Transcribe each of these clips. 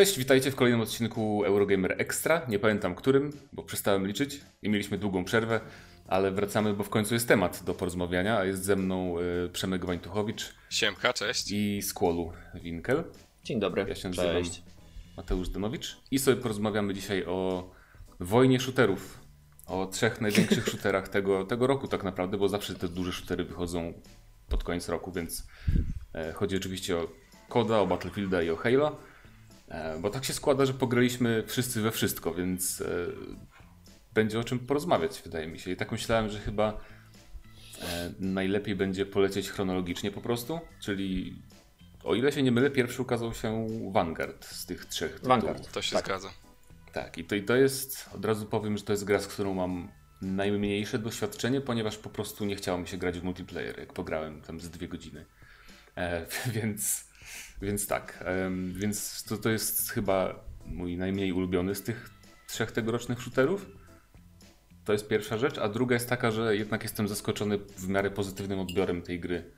Cześć, witajcie w kolejnym odcinku Eurogamer Extra. Nie pamiętam którym, bo przestałem liczyć i mieliśmy długą przerwę, ale wracamy, bo w końcu jest temat do porozmawiania, a jest ze mną y, Przemek Wańtuchowicz Siemka, cześć. i Skłolu Winkel. Dzień dobry. Ja się nazywam Cześć. Mateusz Danowicz i sobie porozmawiamy dzisiaj o wojnie shooterów. O trzech największych shooterach tego, tego roku tak naprawdę, bo zawsze te duże shootery wychodzą pod koniec roku, więc e, chodzi oczywiście o Koda, o Battlefielda i o Halo. E, bo tak się składa, że pograliśmy wszyscy we wszystko, więc e, będzie o czym porozmawiać, wydaje mi się. I tak myślałem, że chyba e, najlepiej będzie polecieć chronologicznie po prostu, czyli o ile się nie mylę, pierwszy ukazał się Vanguard z tych trzech tytułów. Vanguard. To się Tak. zgadza. Tak, i to, i to jest, od razu powiem, że to jest gra, z którą mam najmniejsze doświadczenie, ponieważ po prostu nie chciało mi się grać w multiplayer, jak pograłem tam z dwie godziny. E, więc, więc tak, więc to, to jest chyba mój najmniej ulubiony z tych trzech tegorocznych shooterów. To jest pierwsza rzecz, a druga jest taka, że jednak jestem zaskoczony w miarę pozytywnym odbiorem tej gry,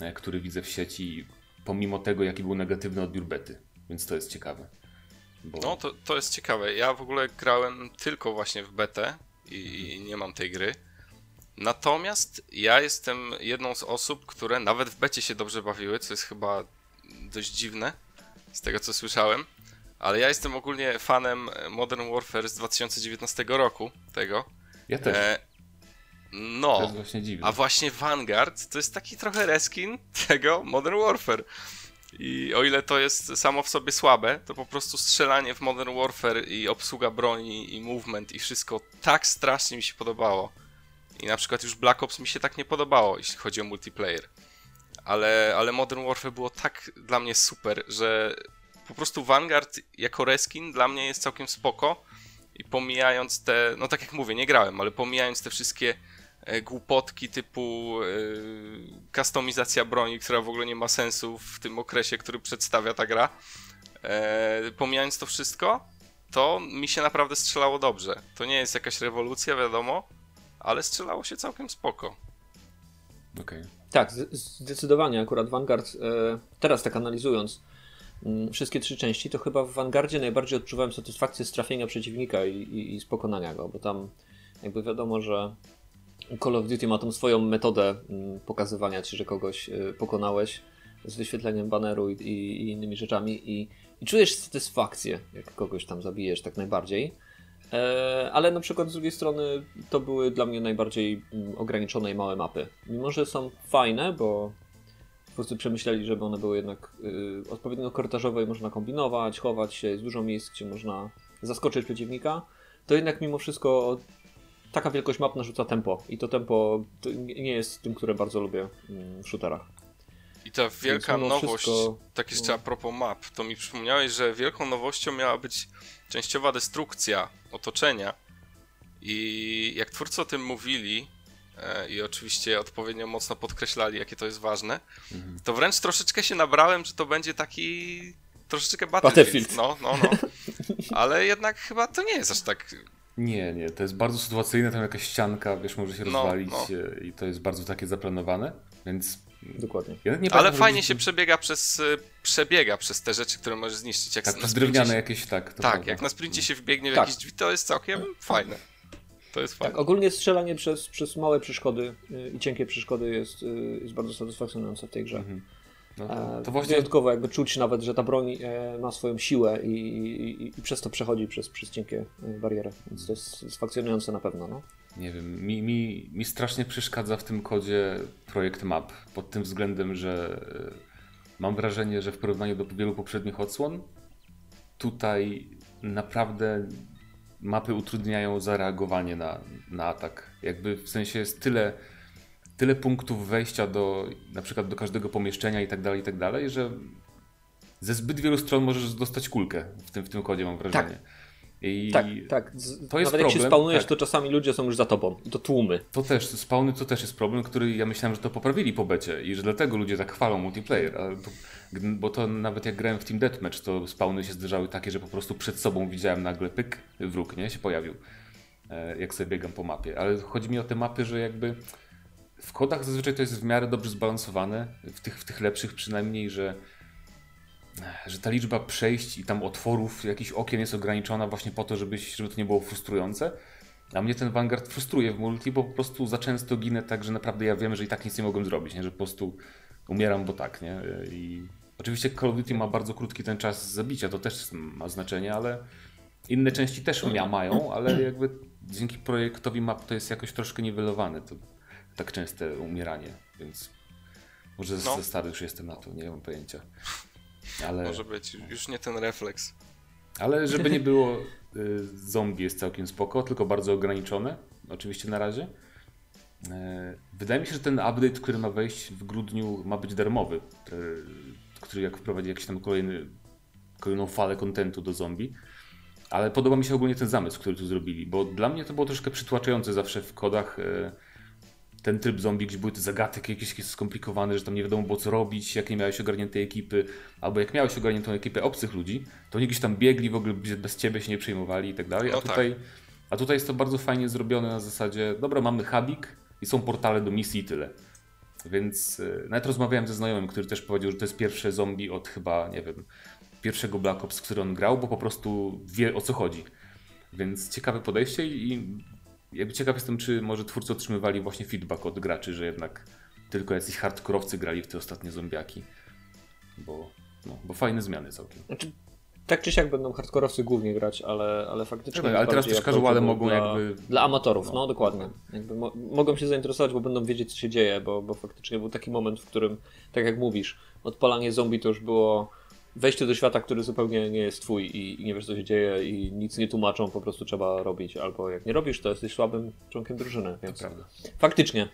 e, który widzę w sieci, pomimo tego, jaki był negatywny odbiór bety, więc to jest ciekawe. Bo... No, to, to jest ciekawe. Ja w ogóle grałem tylko właśnie w betę i, i nie mam tej gry. Natomiast ja jestem jedną z osób, które nawet w becie się dobrze bawiły, co jest chyba dość dziwne, z tego co słyszałem. Ale ja jestem ogólnie fanem Modern Warfare z 2019 roku, tego. Ja też. E, To no, jest właśnie dziwne. A właśnie Vanguard to jest taki trochę reskin tego Modern Warfare. I o ile to jest samo w sobie słabe, to po prostu strzelanie w Modern Warfare i obsługa broni i movement i wszystko tak strasznie mi się podobało. I na przykład już Black Ops mi się tak nie podobało, jeśli chodzi o multiplayer. Ale, ale Modern Warfare było tak dla mnie super, że po prostu Vanguard jako reskin dla mnie jest całkiem spoko. I pomijając te, no tak jak mówię, nie grałem, ale pomijając te wszystkie e, głupotki typu e, kustomizacja broni, która w ogóle nie ma sensu w tym okresie, który przedstawia ta gra. E, pomijając to wszystko, to mi się naprawdę strzelało dobrze. To nie jest jakaś rewolucja, wiadomo, ale strzelało się całkiem spoko. Okej. Tak, zdecydowanie akurat Vanguard, e, teraz tak analizując mm, wszystkie trzy części, to chyba w Vanguardzie najbardziej odczuwałem satysfakcję z trafienia przeciwnika i, i, i z pokonania go, bo tam jakby wiadomo, że Call of Duty ma tą swoją metodę mm, pokazywania ci, że kogoś e, pokonałeś z wyświetleniem baneru i, i, innymi rzeczami i czujesz satysfakcję, jak kogoś tam zabijesz tak najbardziej. E, ale na przykład z drugiej strony to były dla mnie najbardziej mm, ograniczone i małe mapy. Mimo, że są fajne, bo po prostu przemyśleli, żeby one były jednak y, odpowiednio korytarzowe i można kombinować, chować się, jest dużo miejsc, gdzie można zaskoczyć przeciwnika, to jednak mimo wszystko taka wielkość map narzuca tempo i to tempo nie jest tym, które bardzo lubię mm, w shooterach. I ta wielka nowość, wszystko- tak jeszcze no. a propos map, to mi przypomniałeś, że wielką nowością miała być częściowa destrukcja otoczenia. I jak twórcy o tym mówili, e, i oczywiście odpowiednio mocno podkreślali, jakie to jest ważne, Mhm. to wręcz troszeczkę się nabrałem, że to będzie taki troszeczkę Battlefield. Battlefield. No, no, no. Ale jednak chyba to nie jest aż tak. Nie, nie, to jest bardzo sytuacyjne, tam jakaś ścianka, wiesz, może się No, rozwalić no. e, i to jest bardzo takie zaplanowane, więc Dokładnie. nie Ale fajnie się przebiega przez, y, przebiega przez te rzeczy, które możesz zniszczyć. Jak Tak, na przez sprincie drewniane się- jakieś, tak. To Tak, prawda. jak na sprincie się wbiegnie w Tak. jakieś drzwi, to jest całkiem fajne. To jest fajne. Tak, ogólnie strzelanie przez, przez małe przeszkody y, i cienkie przeszkody jest, y, jest bardzo satysfakcjonujące w tej grze. Mhm. No, E, to, to właśnie Wyjątkowo jakby czuć nawet, że ta broń e, ma swoją siłę i, i, i, przez to przechodzi przez, przez cienkie e, bariery. Więc to jest satysfakcjonujące na pewno. No. Nie wiem, mi, mi, mi strasznie przeszkadza w tym kodzie projekt map, pod tym względem, że e, mam wrażenie, że w porównaniu do wielu poprzednich odsłon, tutaj naprawdę mapy utrudniają zareagowanie na, na atak. Jakby w sensie jest tyle, tyle punktów wejścia do na przykład do każdego pomieszczenia i tak dalej, i tak dalej, że ze zbyt wielu stron możesz dostać kulkę w tym, w tym kodzie, mam wrażenie. I Tak, tak. Z, to jest nawet jak się problem, spawnujesz, tak. to czasami ludzie są już za tobą. To tłumy. To też, spawny to też jest problem, który ja myślałem, że to poprawili po becie i że dlatego ludzie tak chwalą multiplayer, bo to nawet jak grałem w Team Deathmatch, to spawny się zdarzały takie, że po prostu przed sobą widziałem nagle pyk, wróg, nie, się pojawił, e, jak sobie biegam po mapie, ale chodzi mi o te mapy, że jakby w kodach zazwyczaj to jest w miarę dobrze zbalansowane, w tych, w tych lepszych przynajmniej, że że ta liczba przejść i tam otworów, jakichś okien jest ograniczona właśnie po to, żebyś, żeby to nie było frustrujące. A mnie ten Vanguard frustruje w multi, bo po prostu za często ginę tak, że naprawdę ja wiem, że i tak nic nie mogłem zrobić, nie? że po prostu umieram, bo tak, nie? I oczywiście Call of Duty ma bardzo krótki ten czas zabicia, to też ma znaczenie, ale inne części też mają, ale jakby dzięki projektowi map to jest jakoś troszkę niwelowane, to tak częste umieranie, więc może no. ze stary już jestem na to, nie mam pojęcia. Ale... Może być, już nie ten refleks. Ale żeby nie było, y, zombie jest całkiem spoko, tylko bardzo ograniczone, oczywiście na razie. E, wydaje mi się, że ten update, który ma wejść w grudniu, ma być darmowy, który jak wprowadzi jakiś tam kolejny, kolejną falę kontentu do zombie. Ale podoba mi się ogólnie ten zamysł, który tu zrobili, bo dla mnie to było troszkę przytłaczające zawsze w kodach ten tryb zombie, gdzie były te zagadki jakieś skomplikowane, że tam nie wiadomo było co robić, jak nie miałeś ogarniętej ekipy, albo jak miałeś ogarniętą ekipę obcych ludzi, to oni gdzieś tam biegli, w ogóle bez ciebie się nie przejmowali i tak dalej. A, no tutaj, tak. a tutaj jest to bardzo fajnie zrobione na zasadzie, dobra, mamy hubik i są portale do misji i tyle. Więc yy, nawet rozmawiałem ze znajomym, który też powiedział, że to jest pierwsze zombie od chyba, nie wiem, pierwszego Black Ops, który on grał, bo po prostu wie o co chodzi. Więc ciekawe podejście i jakby ciekaw jestem, czy może twórcy otrzymywali właśnie feedback od graczy, że jednak tylko jacyś hardkorowcy grali w te ostatnie zombiaki. Bo, no, bo fajne zmiany całkiem. Znaczy, tak czy siak będą hardkorowcy głównie grać, ale, ale faktycznie. Tak, ale teraz też casuale mogą dla, jakby. Dla amatorów, no, no dokładnie. Jakby mo mogą się zainteresować, bo będą wiedzieć, co się dzieje, bo, bo faktycznie był taki moment, w którym, tak jak mówisz, odpalanie zombie to już było wejście do świata, który zupełnie nie jest twój i, i, nie wiesz co się dzieje i nic nie tłumaczą, po prostu trzeba robić. Albo jak nie robisz, to jesteś słabym członkiem drużyny. Więc prawda. Faktycznie.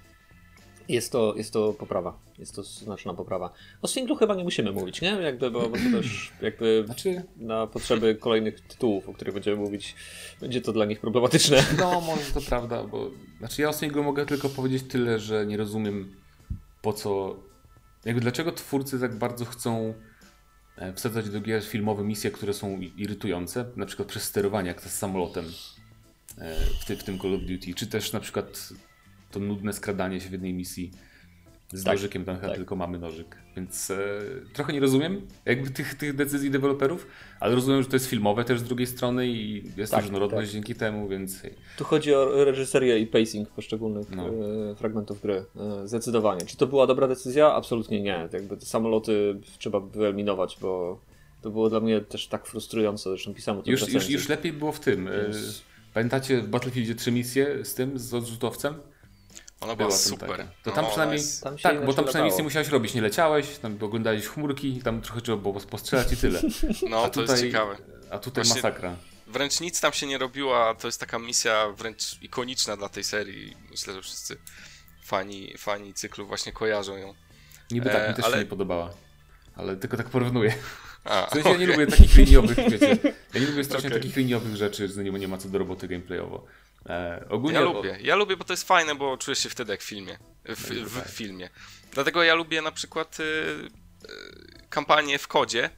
Jest to, jest to poprawa. Jest to znaczna poprawa. O singlu chyba nie musimy mówić, nie? Jakby, bo, bo to też jakby znaczy... na potrzeby kolejnych tytułów, o których będziemy mówić, będzie to dla nich problematyczne. No, może to prawda, bo znaczy ja o singlu mogę tylko powiedzieć tyle, że nie rozumiem po co, jakby dlaczego twórcy tak bardzo chcą wsadzać do gier filmowe misje, które są irytujące, na przykład przez sterowanie, jak to z samolotem e, w, w tym Call of Duty, czy też na przykład to nudne skradanie się w jednej misji z tak, nożykiem, tam tak. tylko mamy nożyk. Więc e, trochę nie rozumiem jakby tych, tych decyzji deweloperów, ale rozumiem, że to jest filmowe też z drugiej strony i jest tak, różnorodność tak. dzięki temu, więc... Tu chodzi o reżyserię i pacing poszczególnych no. e, fragmentów gry. E, zdecydowanie. Czy to była dobra decyzja? Absolutnie nie. Jakby te samoloty trzeba wyeliminować, bo to było dla mnie też tak frustrujące, zresztą pisałem o tym już, już, już lepiej było w tym. E, Pamiętacie w Battlefieldzie trzy misje z tym, z odrzutowcem? Ona była, była super. To tam no, przynajmniej. Tam tak, bo tam przynajmniej nic nie musiałeś robić. Nie leciałeś, tam oglądałeś chmurki, tam trochę trzeba było postrzelać i tyle. No, a to tutaj, jest ciekawe. A tutaj Właśnie masakra. Wręcz nic tam się nie robiło, to jest taka misja wręcz ikoniczna dla tej serii. Myślę, że wszyscy fani, fani cyklu właśnie kojarzą ją. Niby tak, mi e, też ale... się nie podobała. Ale tylko tak porównuję. A, w sensie okay. ja nie lubię takich liniowych, wiecie. Ja nie lubię strasznie okay. takich liniowych rzeczy, że nie ma co do roboty gameplayowo. E, ogólnie... Ja lubię, ja lubię, bo to jest fajne, bo czujesz się wtedy jak w filmie. W, w, w filmie. Dlatego ja lubię na przykład y, y, kampanię w kodzie.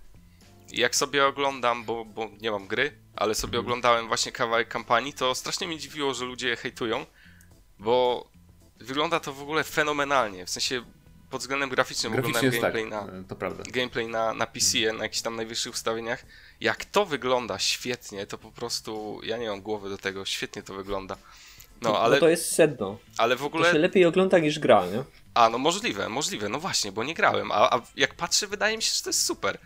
Jak sobie oglądam, bo, bo nie mam gry, ale sobie mhm. oglądałem właśnie kawałek kampanii, to strasznie mnie dziwiło, że ludzie je hejtują, bo wygląda to w ogóle fenomenalnie. W sensie pod względem graficznym oglądałem gameplay, tak, na, to prawda. gameplay na, na PC, na jakichś tam najwyższych ustawieniach. Jak to wygląda świetnie, to po prostu ja nie mam głowy do tego, świetnie to wygląda. No, ale, no to jest sedno. Ale w ogóle. To się lepiej ogląda niż gra, nie? A, no możliwe, możliwe, no właśnie, bo nie grałem. A, a jak patrzę, wydaje mi się, że to jest super.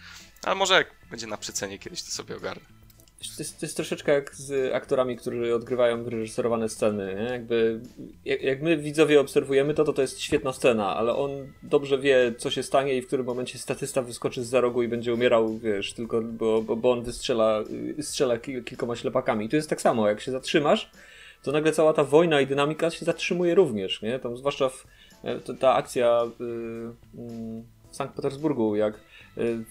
Ale może jak będzie na przecenie kiedyś, to sobie ogarnę. To jest, to jest, troszeczkę jak z aktorami, którzy odgrywają wyreżyserowane sceny. Nie? Jakby, jak, jak, my widzowie obserwujemy to, to to jest świetna scena, ale on dobrze wie, co się stanie i w którym momencie statysta wyskoczy z za rogu i będzie umierał, wiesz, tylko bo, bo, bo on wystrzela strzela kilkoma ślepakami. I tu jest tak samo, jak się zatrzymasz, to nagle cała ta wojna i dynamika się zatrzymuje również, nie? Tam zwłaszcza w, e, ta, akcja y, y, w Sankt Petersburgu, jak Y,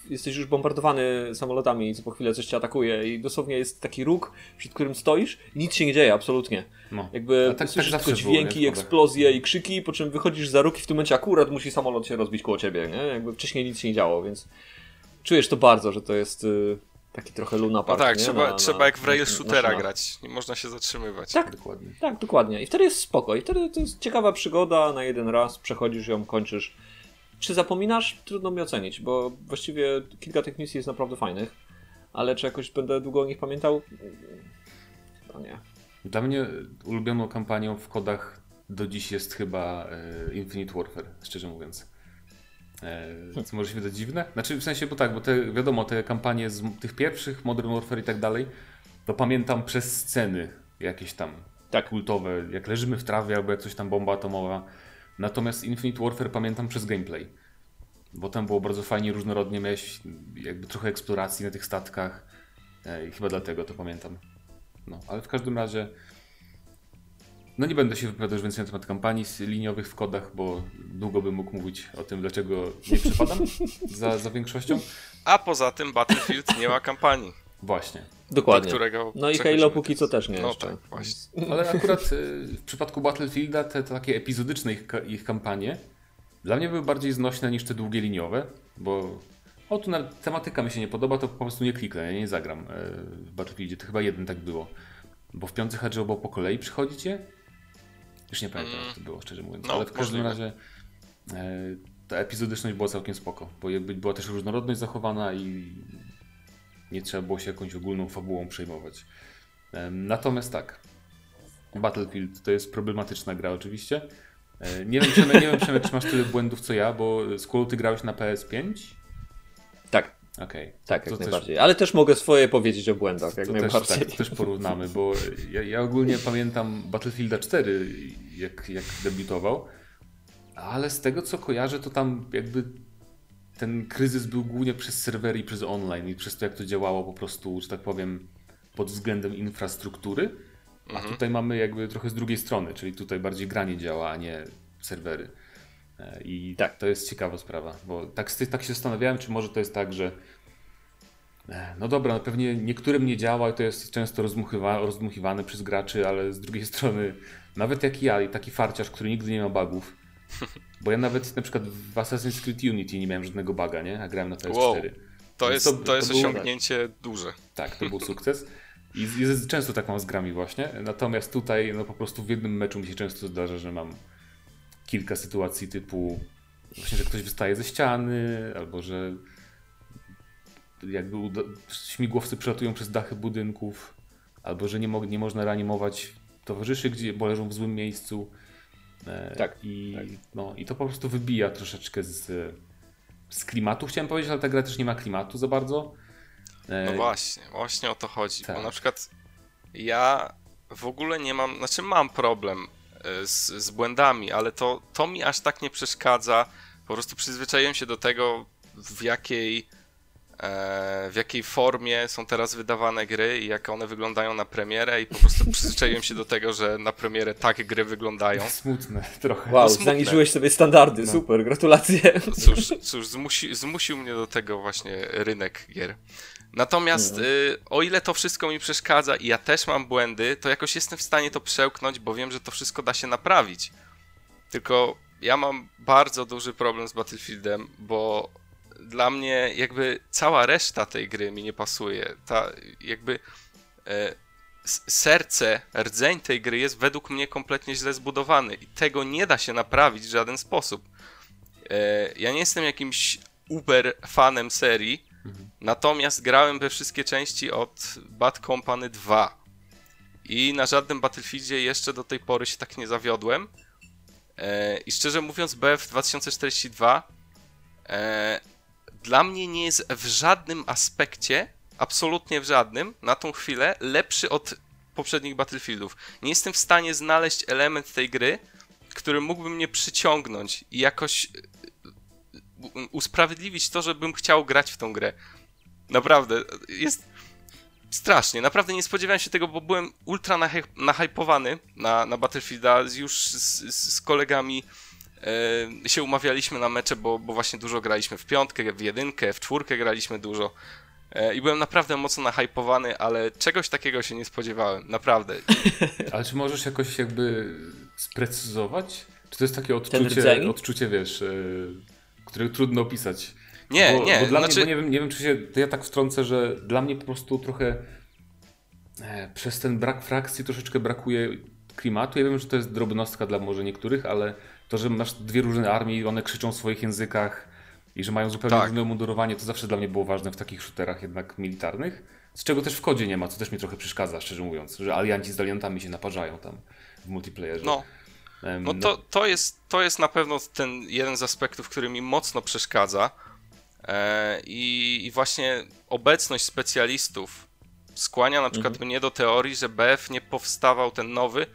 jesteś już bombardowany samolotami, co po chwilę coś cię atakuje i dosłownie jest taki róg, przed którym stoisz i nic się nie dzieje, absolutnie. No. Jakby tak, słyszysz tak tylko dźwięki, było, eksplozje i krzyki, po czym wychodzisz za róg i w tym momencie akurat musi samolot się rozbić koło ciebie, nie? Jakby wcześniej nic się nie działo, więc czujesz to bardzo, że to jest y, taki trochę Luna Park. No tak, trzeba, na, trzeba jak w rail shootera grać, nie można się zatrzymywać. Tak, dokładnie. Tak, dokładnie. I wtedy jest spoko. I wtedy to jest ciekawa przygoda na jeden raz, przechodzisz ją, kończysz Czy zapominasz? Trudno mi ocenić, bo właściwie kilka tych misji jest naprawdę fajnych, ale czy jakoś będę długo o nich pamiętał? No nie. Dla mnie ulubioną kampanią w kodach do dziś jest chyba e, Infinite Warfare, szczerze mówiąc. E, co może się wydać dziwne? Znaczy w sensie, bo tak, bo te, wiadomo, te kampanie z tych pierwszych, Modern Warfare i tak dalej, to pamiętam przez sceny jakieś tam Tak. kultowe, jak leżymy w trawie albo jak coś tam bomba atomowa. Natomiast Infinite Warfare pamiętam przez gameplay. Bo tam było bardzo fajnie, różnorodnie, miałeś jakby trochę eksploracji na tych statkach e, i chyba dlatego to pamiętam. No, ale w każdym razie no nie będę się wypowiadał już więcej na temat kampanii liniowych w kodach, bo długo bym mógł mówić o tym, dlaczego nie przepadam za, za większością. A poza tym Battlefield nie ma kampanii. Właśnie. Dokładnie. Do którego No i Halo póki co też nie No jeszcze. tak, właśnie. Ale akurat y, w przypadku Battlefielda te, te takie epizodyczne ich, ich kampanie dla mnie były bardziej znośne niż te długie liniowe, bo o tu na, tematyka mi się nie podoba, to po prostu nie kliknę, ja nie zagram y, w Battlefieldzie. To chyba jeden tak było. Bo w piątych chodzi było po kolei przychodzicie? Już nie pamiętam jak to było, szczerze mówiąc. No, Ale w każdym możliwe. razie e, ta epizodyczność była całkiem spoko, bo jakby była też różnorodność zachowana i nie trzeba było się jakąś ogólną fabułą przejmować. Natomiast tak, Battlefield to jest problematyczna gra oczywiście. E, Nie wiem, Przemek, nie wiem, Przemek, czy masz tyle błędów co ja, bo z kolei ty grałeś na PS5? Tak, Okej. tak, To jak też- najbardziej. Ale też mogę swoje powiedzieć o błędach, jak To też, najbardziej. tak, to też porównamy, bo ja, ja ogólnie pamiętam Battlefielda 4, jak, jak debiutował, ale z tego co kojarzę, to tam jakby ten kryzys był głównie przez serwery i przez online i przez to, jak to działało po prostu, że tak powiem, pod względem infrastruktury. A Mhm. tutaj mamy jakby trochę z drugiej strony, czyli tutaj bardziej granie działa, a nie serwery. E, I Tak. to jest ciekawa sprawa, bo tak, tak się zastanawiałem, czy może to jest tak, że e, no dobra, no pewnie niektórym nie działa i to jest często rozdmuchiwa, rozdmuchiwane przez graczy, ale z drugiej strony nawet jak ja i taki farciarz, który nigdy nie ma bugów, bo ja nawet na przykład w Assassin's Creed Unity nie miałem żadnego buga, nie? A grałem na PS4. Wow. To jest, to- to jest to było- osiągnięcie duże. Tak, to był sukces. I, I często tak mam z grami właśnie. Natomiast tutaj no po prostu w jednym meczu mi się często zdarza, że mam kilka sytuacji typu właśnie, że ktoś wystaje ze ściany, albo że jakby uda- śmigłowcy przelatują przez dachy budynków, albo że nie, mo- nie można reanimować towarzyszy, gdzie, bo leżą w złym miejscu. E, Tak, I, tak. No, I to po prostu wybija troszeczkę z, z klimatu, chciałem powiedzieć, ale ta gra też nie ma klimatu za bardzo. E, No właśnie, właśnie o to chodzi. tak. Bo na przykład ja w ogóle nie mam, znaczy mam problem e, z, z błędami, ale to, to mi aż tak nie przeszkadza. Po prostu przyzwyczaiłem się do tego, w jakiej, w jakiej formie są teraz wydawane gry i jak one wyglądają na premierę i po prostu przyzwyczaiłem się do tego, że na premierę tak gry wyglądają. Smutne trochę. Wow, No smutne. zaniżyłeś sobie standardy, No. super, gratulacje. Cóż, cóż zmusi, zmusił mnie do tego właśnie rynek gier. Natomiast y, o ile to wszystko mi przeszkadza i ja też mam błędy, to jakoś jestem w stanie to przełknąć, bo wiem, że to wszystko da się naprawić. Tylko ja mam bardzo duży problem z Battlefieldem, bo dla mnie jakby cała reszta tej gry mi nie pasuje. Ta jakby e, serce, rdzeń tej gry jest według mnie kompletnie źle zbudowany i tego nie da się naprawić w żaden sposób. E, ja nie jestem jakimś uber fanem serii, natomiast grałem we wszystkie części od Bad Company 2 i na żadnym Battlefieldzie jeszcze do tej pory się tak nie zawiodłem. E, I szczerze mówiąc, BF 2042 e, dla mnie nie jest w żadnym aspekcie, absolutnie w żadnym, na tą chwilę lepszy od poprzednich Battlefieldów. Nie jestem w stanie znaleźć element tej gry, który mógłby mnie przyciągnąć i jakoś e, usprawiedliwić to, żebym chciał grać w tą grę. Naprawdę, jest strasznie. Naprawdę nie spodziewałem się tego, bo byłem ultra nahy- nahypowany na, na Battlefielda. Już z, z, kolegami e, się umawialiśmy na mecze, bo, bo właśnie dużo graliśmy w piątkę, w jedynkę, w czwórkę graliśmy dużo. E, I byłem naprawdę mocno nahypowany, ale czegoś takiego się nie spodziewałem. Naprawdę. Ale czy możesz jakoś jakby sprecyzować? Czy to jest takie odczucie, odczucie wiesz, yy, które trudno opisać? Nie, bo, nie, Bo dla znaczy- mnie, bo nie wiem, nie wiem, czy się, to ja tak wtrącę, że dla mnie po prostu trochę e, przez ten brak frakcji troszeczkę brakuje klimatu. Ja wiem, że to jest drobnostka dla może niektórych, ale To, że masz dwie różne armie i one krzyczą w swoich językach i że mają zupełnie Tak. inne mundurowanie, to zawsze dla mnie było ważne w takich shooterach jednak militarnych. Z czego też w kodzie nie ma, co też mi trochę przeszkadza, szczerze mówiąc, że alianci z aliantami się naparzają tam w multiplayerze. No, Em, no to, to, jest, to jest na pewno ten jeden z aspektów, który mi mocno przeszkadza. E, i, I właśnie obecność specjalistów skłania na przykład mnie do teorii, że BF nie powstawał ten nowy,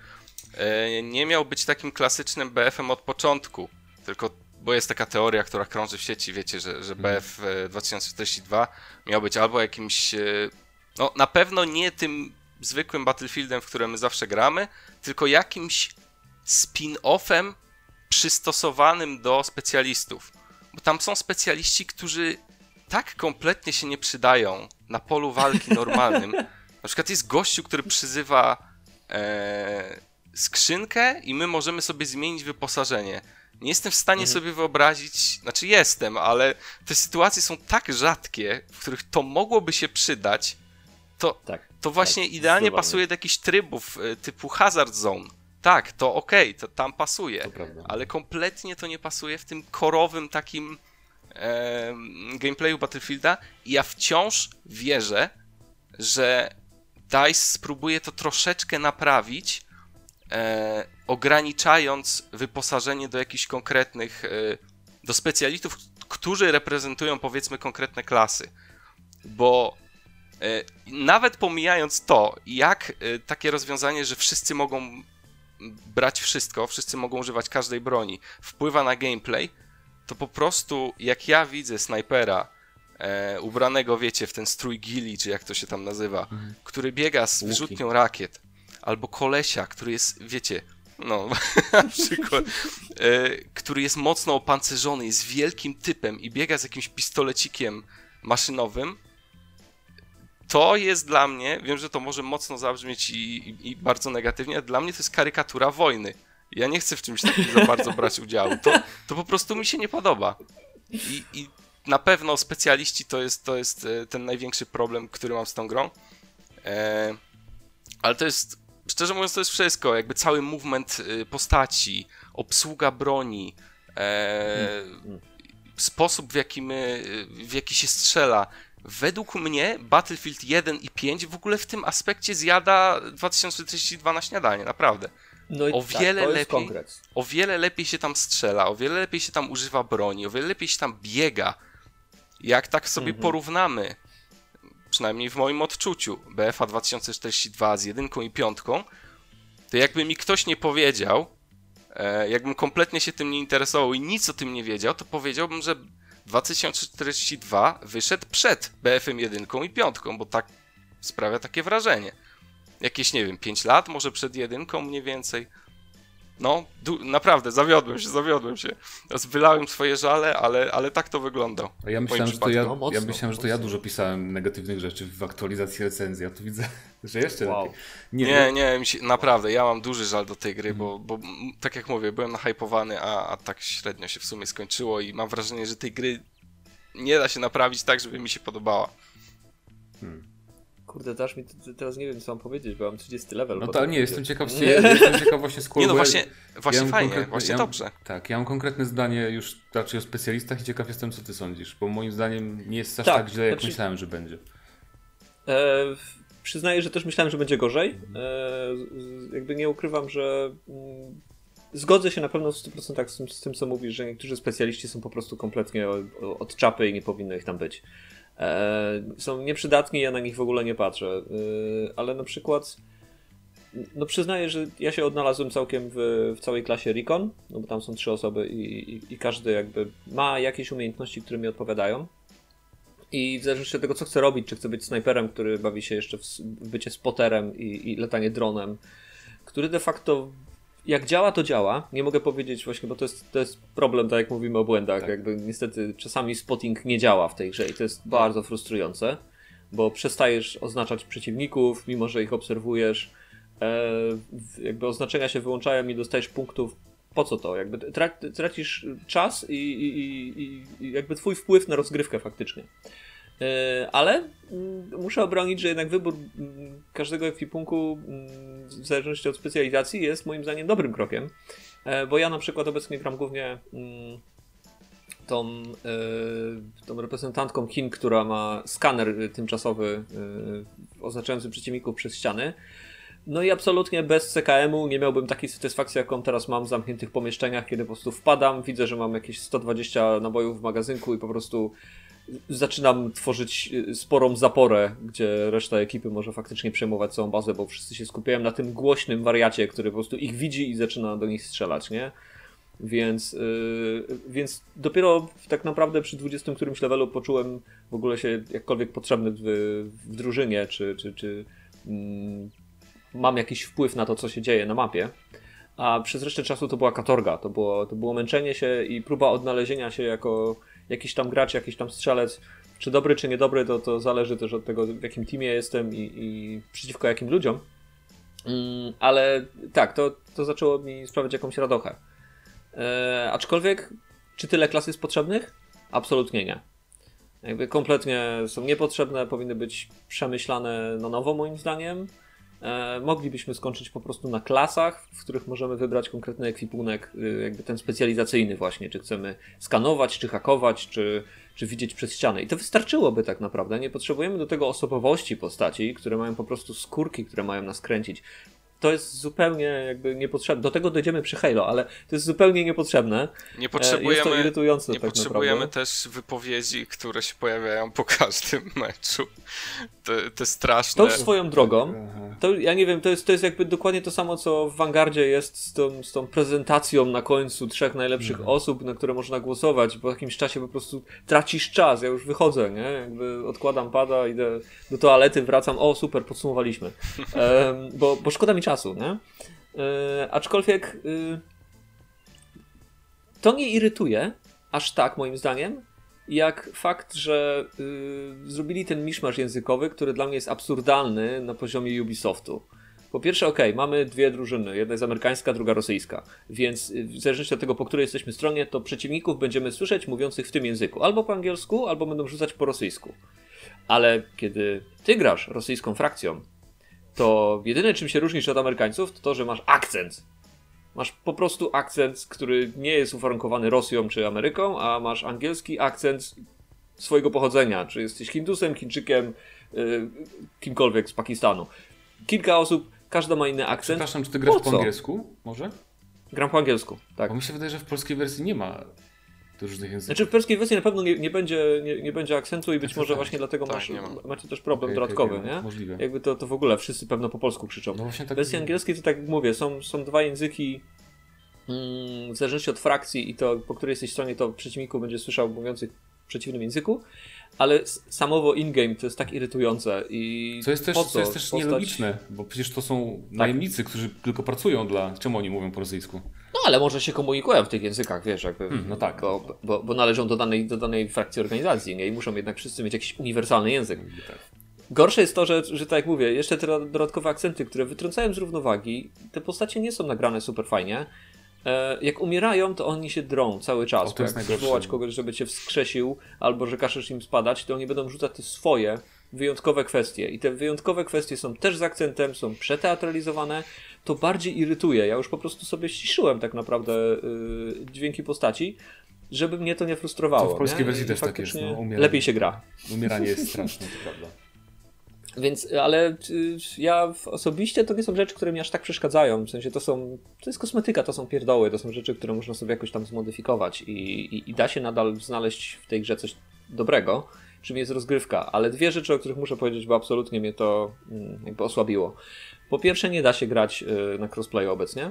nie miał być takim klasycznym BF-em od początku, tylko bo jest taka teoria, która krąży w sieci, wiecie, że, że BF e, 2042 miał być albo jakimś, e, no na pewno nie tym zwykłym Battlefieldem, w którym my zawsze gramy, tylko jakimś spin-offem przystosowanym do specjalistów. Bo tam są specjaliści, którzy tak kompletnie się nie przydają na polu walki normalnym. Na przykład jest gościu, który przyzywa e, skrzynkę i my możemy sobie zmienić wyposażenie. Nie jestem w stanie sobie wyobrazić, znaczy jestem, ale te sytuacje są tak rzadkie, w których to mogłoby się przydać, to, Tak. to właśnie tak, idealnie pasuje do jakichś trybów y, typu Hazard Zone. Tak, to okej, to tam pasuje, To ale kompletnie to nie pasuje w tym korowym takim em, gameplayu Battlefielda i ja wciąż wierzę, że DICE spróbuje to troszeczkę naprawić, e, ograniczając wyposażenie do jakichś konkretnych, e, do specjalistów, którzy reprezentują powiedzmy konkretne klasy. Bo e, nawet pomijając to, jak e, takie rozwiązanie, że wszyscy mogą brać wszystko, wszyscy mogą używać każdej broni, wpływa na gameplay, to po prostu jak ja widzę snajpera e, ubranego, wiecie, w ten strój gili, czy jak to się tam nazywa, który biega z wyrzutnią rakiet, albo kolesia, który jest, wiecie, no, na przykład, e, który jest mocno opancerzony, jest wielkim typem i biega z jakimś pistolecikiem maszynowym, to jest dla mnie, wiem, że to może mocno zabrzmieć i, i, i bardzo negatywnie, ale dla mnie to jest karykatura wojny. Ja nie chcę w czymś takim za bardzo brać udziału. To, to po prostu mi się nie podoba. I, I na pewno specjaliści to jest, to jest e, ten największy problem, który mam z tą grą. E, ale to jest, szczerze mówiąc, to jest wszystko. Jakby cały movement y, postaci, obsługa broni, e, sposób w jaki, my, w jaki się strzela. Według mnie Battlefield 1 i 5 w ogóle w tym aspekcie zjada 2042 na śniadanie, naprawdę. No O tak, wiele jest lepiej. konkret. O wiele lepiej się tam strzela, o wiele lepiej się tam używa broni, o wiele lepiej się tam biega. Jak tak sobie Mhm. porównamy, przynajmniej w moim odczuciu, BFA 2042 z jedynką i piątką, to jakby mi ktoś nie powiedział, e, jakbym kompletnie się tym nie interesował i nic o tym nie wiedział, to powiedziałbym, że 2042 wyszedł przed BF-em jedynką i piątką, bo tak sprawia takie wrażenie. Jakieś, nie wiem, 5 lat, może przed jedynką mniej więcej. No, du- naprawdę, zawiodłem się, zawiodłem się. Teraz wylałem swoje żale, ale, ale tak to wygląda. A ja myślałem, że to ja. No, mocno, ja myślałem, że to ja dużo pisałem negatywnych rzeczy w aktualizacji recenzji, a tu widzę, że jeszcze Wow. lepiej. Nie, nie, mi się, naprawdę, ja mam duży żal do tej gry, Mhm. bo, bo m, tak jak mówię, byłem nahypowany, a, a tak średnio się w sumie skończyło i mam wrażenie, że tej gry nie da się naprawić tak, żeby mi się podobała. Kurde, dasz mi, teraz nie wiem co mam powiedzieć, bo mam 30 level. No to nie, jestem ciekaw, jestem ciekaw właśnie z Nie no, ja- właśnie, właśnie mam fajnie, właśnie ja mam- dobrze. Tak, ja mam konkretne zdanie już raczej o specjalistach i ciekaw jestem, co ty sądzisz, bo moim zdaniem nie jest aż tak, Tak, źle, jak znaczy- myślałem, że będzie. E, przyznaję, że też myślałem, że będzie gorzej. E, jakby nie ukrywam, że mm, zgodzę się na pewno w 100% z tym, z tym, co mówisz, że niektórzy specjaliści są po prostu kompletnie od czapy i nie powinno ich tam być. E, są nieprzydatni, ja na nich w ogóle nie patrzę. E, ale na przykład no przyznaję, że ja się odnalazłem całkiem w, w całej klasie Recon, no bo tam są trzy osoby i, i, i każdy jakby ma jakieś umiejętności, które mi odpowiadają. I w zależności od tego, co chce robić, czy chce być snajperem, który bawi się jeszcze w bycie spoterem i, i latanie dronem, który de facto jak działa, to działa. Nie mogę powiedzieć właśnie, bo to jest, to jest problem, tak jak mówimy o błędach. Tak. Jakby niestety czasami spotting nie działa w tej grze i to jest bardzo frustrujące, bo przestajesz oznaczać przeciwników, mimo że ich obserwujesz. E, jakby oznaczenia się wyłączają i dostajesz punktów. Po co to? Jakby tra- tracisz czas i, i, i, i jakby twój wpływ na rozgrywkę faktycznie. E, Ale mm, muszę obronić, że jednak wybór mm, każdego ekwipunku, mm, w zależności od specjalizacji, jest moim zdaniem dobrym krokiem. E, bo ja na przykład obecnie gram głównie tą, e, tą reprezentantką Chin, która ma skaner tymczasowy oznaczający przeciwników przez ściany. No i absolutnie bez CKM-u nie miałbym takiej satysfakcji, jaką teraz mam w zamkniętych pomieszczeniach, kiedy po prostu wpadam, widzę, że mam jakieś 120 nabojów w magazynku i po prostu zaczynam tworzyć sporą zaporę, gdzie reszta ekipy może faktycznie przejmować całą bazę, bo wszyscy się skupiają na tym głośnym wariacie, który po prostu ich widzi i zaczyna do nich strzelać, nie? Więc, yy, więc dopiero tak naprawdę przy 20 którymś levelu poczułem w ogóle się jakkolwiek potrzebny w, w drużynie, czy, czy, czy mm, mam jakiś wpływ na to, co się dzieje na mapie. A przez resztę czasu to była katorga, to było, to było męczenie się i próba odnalezienia się jako jakiś tam gracz, jakiś tam strzelec. Czy dobry, czy niedobry, to, to zależy też od tego, w jakim teamie jestem i, i przeciwko jakim ludziom. Mm, ale tak, to, to zaczęło mi sprawiać jakąś radochę. E, aczkolwiek, czy tyle klas jest potrzebnych? Absolutnie nie. Jakby kompletnie są niepotrzebne, powinny być przemyślane na nowo, moim zdaniem. E, moglibyśmy skończyć po prostu na klasach, w których możemy wybrać konkretny ekwipunek, y, jakby ten specjalizacyjny właśnie, czy chcemy skanować, czy hakować, czy, czy widzieć przez ścianę. I to wystarczyłoby tak naprawdę. Nie potrzebujemy do tego osobowości postaci, które mają po prostu skórki, które mają nas kręcić to jest zupełnie jakby niepotrzebne. Do tego dojdziemy przy Halo, ale to jest zupełnie niepotrzebne. Nie potrzebujemy, jest to irytujące nie tak potrzebujemy naprawdę. też wypowiedzi, które się pojawiają po każdym meczu. Te, te straszne. To swoją drogą, to ja nie wiem, to jest, to jest jakby dokładnie to samo, co w Vanguardzie jest z tą, z tą prezentacją na końcu trzech najlepszych mhm. osób, na które można głosować. Po jakimś czasie po prostu tracisz czas, ja już wychodzę, nie? Jakby odkładam pada, idę do toalety, wracam, o super, podsumowaliśmy. Um, bo, bo szkoda mi czasu czasu, nie? Yy, aczkolwiek yy, to nie irytuje aż tak, moim zdaniem, jak fakt, że yy, zrobili ten miszmasz językowy, który dla mnie jest absurdalny na poziomie Ubisoftu. Po pierwsze, ok, mamy dwie drużyny. Jedna jest amerykańska, druga rosyjska. Więc w zależności od tego, po której jesteśmy stronie, to przeciwników będziemy słyszeć mówiących w tym języku. Albo po angielsku, albo będą rzucać po rosyjsku. Ale kiedy ty grasz rosyjską frakcją, to jedyne czym się różnisz od Amerykańców, to to, że masz akcent. Masz po prostu akcent, który nie jest uwarunkowany Rosją czy Ameryką, a masz angielski akcent swojego pochodzenia. Czy jesteś Hindusem, Chińczykiem, yy, kimkolwiek z Pakistanu. Kilka osób, każda ma inny akcent. Przepraszam, czy ty grasz po, po angielsku? Może? Gram po angielsku, tak. Bo mi się wydaje, że w polskiej wersji nie ma różnych języków. Znaczy w polskiej wersji na pewno nie, nie będzie, nie, nie, będzie akcentu i być znaczy, może tak, właśnie dlatego tak, masz, macie też problem okay, dodatkowy, okay, nie? Możliwe. Jakby to, to w ogóle wszyscy pewno po polsku krzyczą. No tak w wersji angielskiej to tak jak mówię, są, są dwa języki mm, w zależności od frakcji i to po której jesteś stronie to przeciwniku będzie słyszał mówiących w przeciwnym języku, ale samowo in-game to jest tak irytujące i co jest też, co? co jest też postać... nielogiczne, bo przecież to są tak. najemnicy, którzy tylko pracują dla... Czemu oni mówią po rosyjsku? No ale może się komunikują w tych językach, wiesz, jakby, hmm, no tak. Bo, bo, bo, należą do danej, do danej frakcji organizacji nie? i muszą jednak wszyscy mieć jakiś uniwersalny język. Tak. Gorsze jest to, że, że tak jak mówię, jeszcze te dodatkowe akcenty, które wytrącają z równowagi, te postacie nie są nagrane super fajnie. E, jak umierają, to oni się drą cały czas. O, to jak przywołać kogoś, żeby cię wskrzesił, albo że każesz im spadać, to oni będą rzucać te swoje wyjątkowe kwestie. I te wyjątkowe kwestie są też z akcentem, są przeteatralizowane. To bardziej irytuje. Ja już po prostu sobie ściszyłem tak naprawdę yy, dźwięki postaci, żeby mnie to nie frustrowało. To w polskiej nie? wersji też tak jest. No, lepiej się gra. Umieranie jest straszne, to prawda. Więc, ale y, ja osobiście to nie są rzeczy, które mi aż tak przeszkadzają. W sensie to są, to jest kosmetyka, to są pierdoły, to są rzeczy, które można sobie jakoś tam zmodyfikować i, i, i da się nadal znaleźć w tej grze coś dobrego czym jest rozgrywka, ale dwie rzeczy, o których muszę powiedzieć, bo absolutnie mnie to mm, jakby osłabiło. Po pierwsze, nie da się grać y, na crossplayu obecnie,